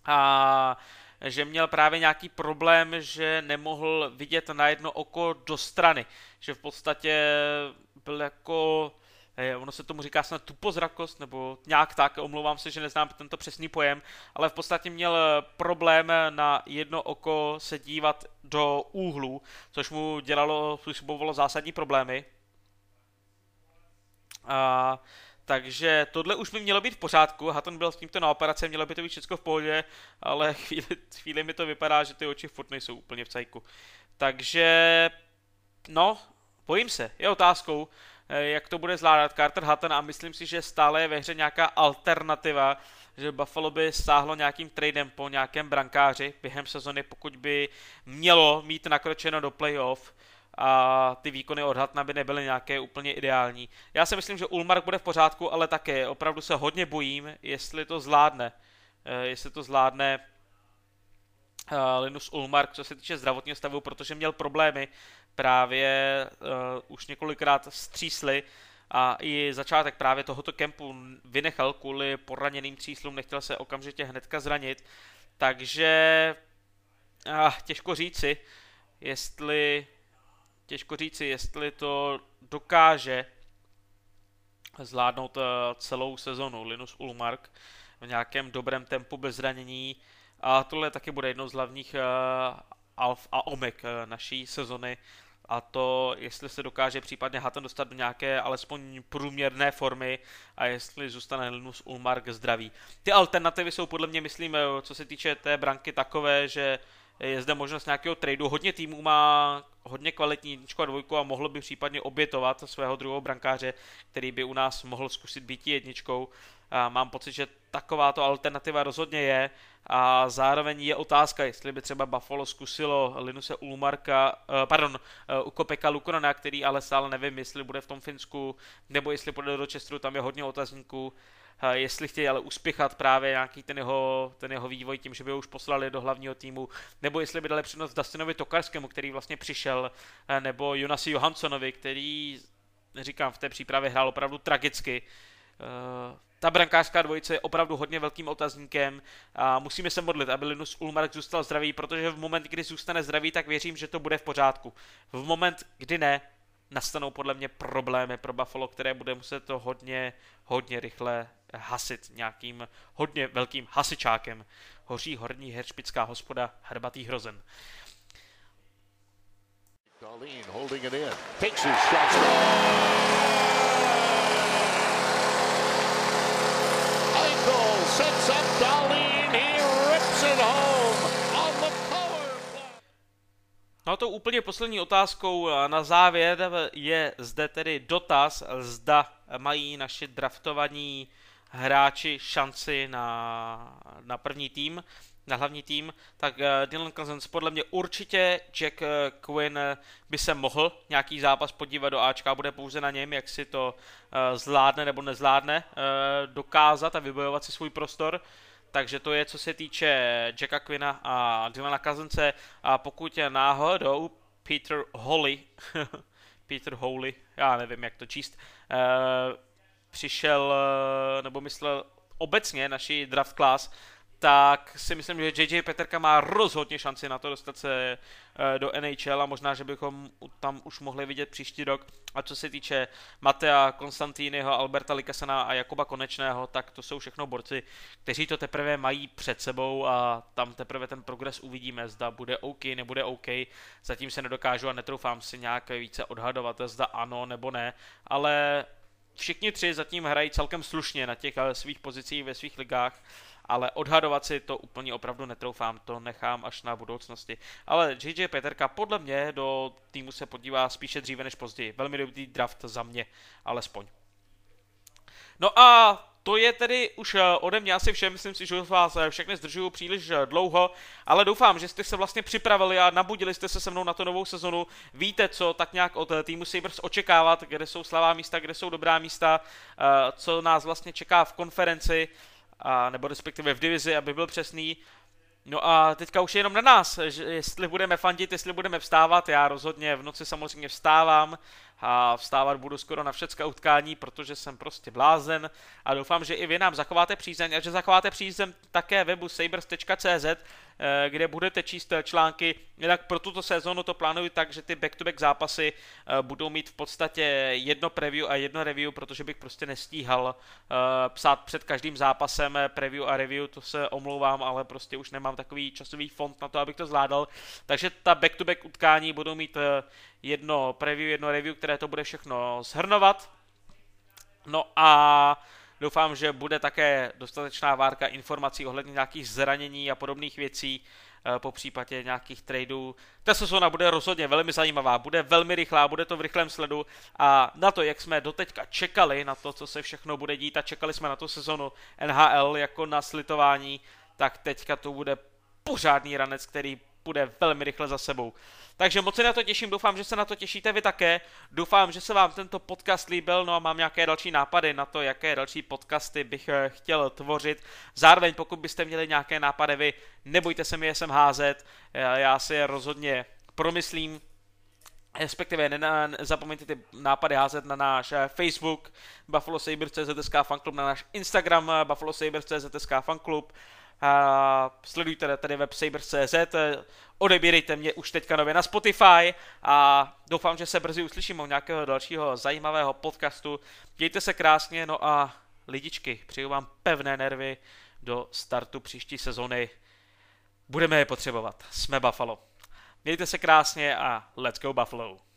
A že měl právě nějaký problém, že nemohl vidět na jedno oko do strany. Že v podstatě byl jako ono se tomu říká snad tupozrakost, nebo nějak tak, omlouvám se, že neznám tento přesný pojem, ale v podstatě měl problém na jedno oko se dívat do úhlu, což mu dělalo, způsobovalo zásadní problémy. A, takže tohle už by mělo být v pořádku, Hatton byl s tímto na operaci, mělo by to být všechno v pohodě, ale chvíli, chvíli mi to vypadá, že ty oči furt nejsou úplně v cajku. Takže, no, bojím se, je otázkou, Eh, jak to bude zvládat Carter Hutton a myslím si, že stále je ve hře nějaká alternativa, že Buffalo by stáhlo nějakým tradem po nějakém brankáři během sezony, pokud by mělo mít nakročeno do playoff a ty výkony od Hutna by nebyly nějaké úplně ideální. Já si myslím, že Ulmark bude v pořádku, ale také opravdu se hodně bojím, jestli to zvládne. Eh, jestli to zvládne eh, Linus Ulmark, co se týče zdravotního stavu, protože měl problémy právě uh, už několikrát střísli a i začátek právě tohoto kempu vynechal kvůli poraněným tříslům, nechtěl se okamžitě hnedka zranit, takže těžko říci, jestli těžko říci, jestli to dokáže zvládnout uh, celou sezonu Linus Ulmark v nějakém dobrém tempu bez zranění a tohle taky bude jednou z hlavních uh, alf a omek uh, naší sezony a to, jestli se dokáže případně Hatton dostat do nějaké alespoň průměrné formy a jestli zůstane Linus Ulmark zdravý. Ty alternativy jsou podle mě, myslím, co se týče té branky takové, že je zde možnost nějakého tradu. Hodně týmů má hodně kvalitní jedničku a dvojku a mohlo by případně obětovat svého druhého brankáře, který by u nás mohl zkusit být jedničkou. A mám pocit, že takováto alternativa rozhodně je a zároveň je otázka, jestli by třeba Buffalo zkusilo Linuse Ulmarka, uh, pardon, uh, Ukopeka Lukrona, který ale stále nevím, jestli bude v tom Finsku, nebo jestli půjde do Chesteru, tam je hodně otazníků, jestli chtějí ale uspěchat právě nějaký ten jeho, ten jeho vývoj tím, že by ho už poslali do hlavního týmu, nebo jestli by dali přednost Dustinovi Tokarskému, který vlastně přišel, uh, nebo Jonasi Johanssonovi, který, říkám, v té přípravě hrál opravdu tragicky, uh, ta brankářská dvojice je opravdu hodně velkým otazníkem a musíme se modlit, aby Linus Ulmark zůstal zdravý, protože v moment, kdy zůstane zdravý, tak věřím, že to bude v pořádku. V moment, kdy ne, nastanou podle mě problémy pro Buffalo, které bude muset to hodně, hodně rychle hasit nějakým hodně velkým hasičákem. Hoří horní heršpická hospoda Hrbatý hrozen. Darlene holding it in. Takes his shot. sets up Darlene, he rips it home on the power No to úplně poslední otázkou na závěr je zde tedy dotaz, zda mají naši draftovaní hráči šanci na, na první tým na hlavní tým, tak uh, Dylan Cousins podle mě určitě Jack uh, Quinn by se mohl nějaký zápas podívat do Ačka, bude pouze na něm, jak si to uh, zvládne nebo nezvládne dokázat a vybojovat si svůj prostor. Takže to je, co se týče Jacka Quinna a Dylana Cousinse. A pokud je náhodou Peter Holly, Peter Holly, já nevím, jak to číst, přišel, uh, nebo myslel obecně naši draft class, tak si myslím, že JJ Peterka má rozhodně šanci na to dostat se eh, do NHL a možná, že bychom tam už mohli vidět příští rok. A co se týče Matea Konstantýnyho, Alberta Likasena a Jakuba Konečného, tak to jsou všechno borci, kteří to teprve mají před sebou a tam teprve ten progres uvidíme, zda bude OK, nebude OK. Zatím se nedokážu a netroufám si nějak více odhadovat, zda ano nebo ne, ale všichni tři zatím hrají celkem slušně na těch eh, svých pozicích ve svých ligách ale odhadovat si to úplně opravdu netroufám, to nechám až na budoucnosti. Ale JJ Peterka podle mě do týmu se podívá spíše dříve než později. Velmi dobrý draft za mě, alespoň. No a to je tedy už eh, ode mě asi vše, myslím si, že vás eh, všechny zdržuju příliš eh, dlouho, ale doufám, že jste se vlastně připravili a nabudili jste se se mnou na tu novou sezonu. Víte, co tak nějak od týmu Sabres očekávat, kde jsou slavá místa, kde jsou dobrá místa, co nás vlastně čeká v konferenci nebo respektive v divizi, aby byl přesný. No a teďka už je jenom na nás, že jestli budeme fandit, jestli budeme vstávat, já rozhodně v noci samozřejmě vstávám, a vstávat budu skoro na všecka utkání, protože jsem prostě blázen a doufám, že i vy nám zachováte přízeň a že zachováte přízeň také webu sabers.cz, kde budete číst články. Jinak pro tuto sezónu to plánuji tak, že ty back-to-back zápasy eh, budou mít v podstatě jedno preview a jedno review, protože bych prostě nestíhal eh, psát před každým zápasem preview a review, to se omlouvám, ale prostě už nemám takový časový fond na to, abych to zvládal. Takže ta back-to-back utkání budou mít jedno preview, jedno review, které to bude všechno zhrnovat. No a doufám, že bude také dostatečná várka informací ohledně nějakých zranění a podobných věcí, eh, po případě nějakých tradeů. Ta sezóna bude rozhodně velmi zajímavá, bude velmi rychlá, bude to v rychlém sledu a na to, jak jsme doteďka čekali na to, co se všechno bude dít a čekali jsme na tu sezonu NHL jako na slitování, tak teďka to bude pořádný ranec, který bude velmi rychle za sebou. Takže moc se na to těším, doufám, že se na to těšíte vy také. Doufám, že se vám tento podcast líbil, no a mám nějaké další nápady na to, jaké další podcasty bych eh, chtěl tvořit. Zároveň, pokud byste měli nějaké nápady vy, nebojte se mi je sem házet, já si je rozhodně promyslím, respektive nezapomeňte ty nápady házet na náš eh, Facebook Buffalo Sabres CZSK fanklub, na náš Instagram eh, Buffalo Sabres CZSK fanklub, a sledujte tady web Sabers.cz, odebírejte mě už teďka nově na Spotify a doufám, že se brzy uslyšíme u nějakého dalšího zajímavého podcastu. Mějte se krásně, no a lidičky, přeju vám pevné nervy do startu příští sezony. Budeme je potřebovat. Jsme Buffalo. Mějte se krásně a let's go Buffalo.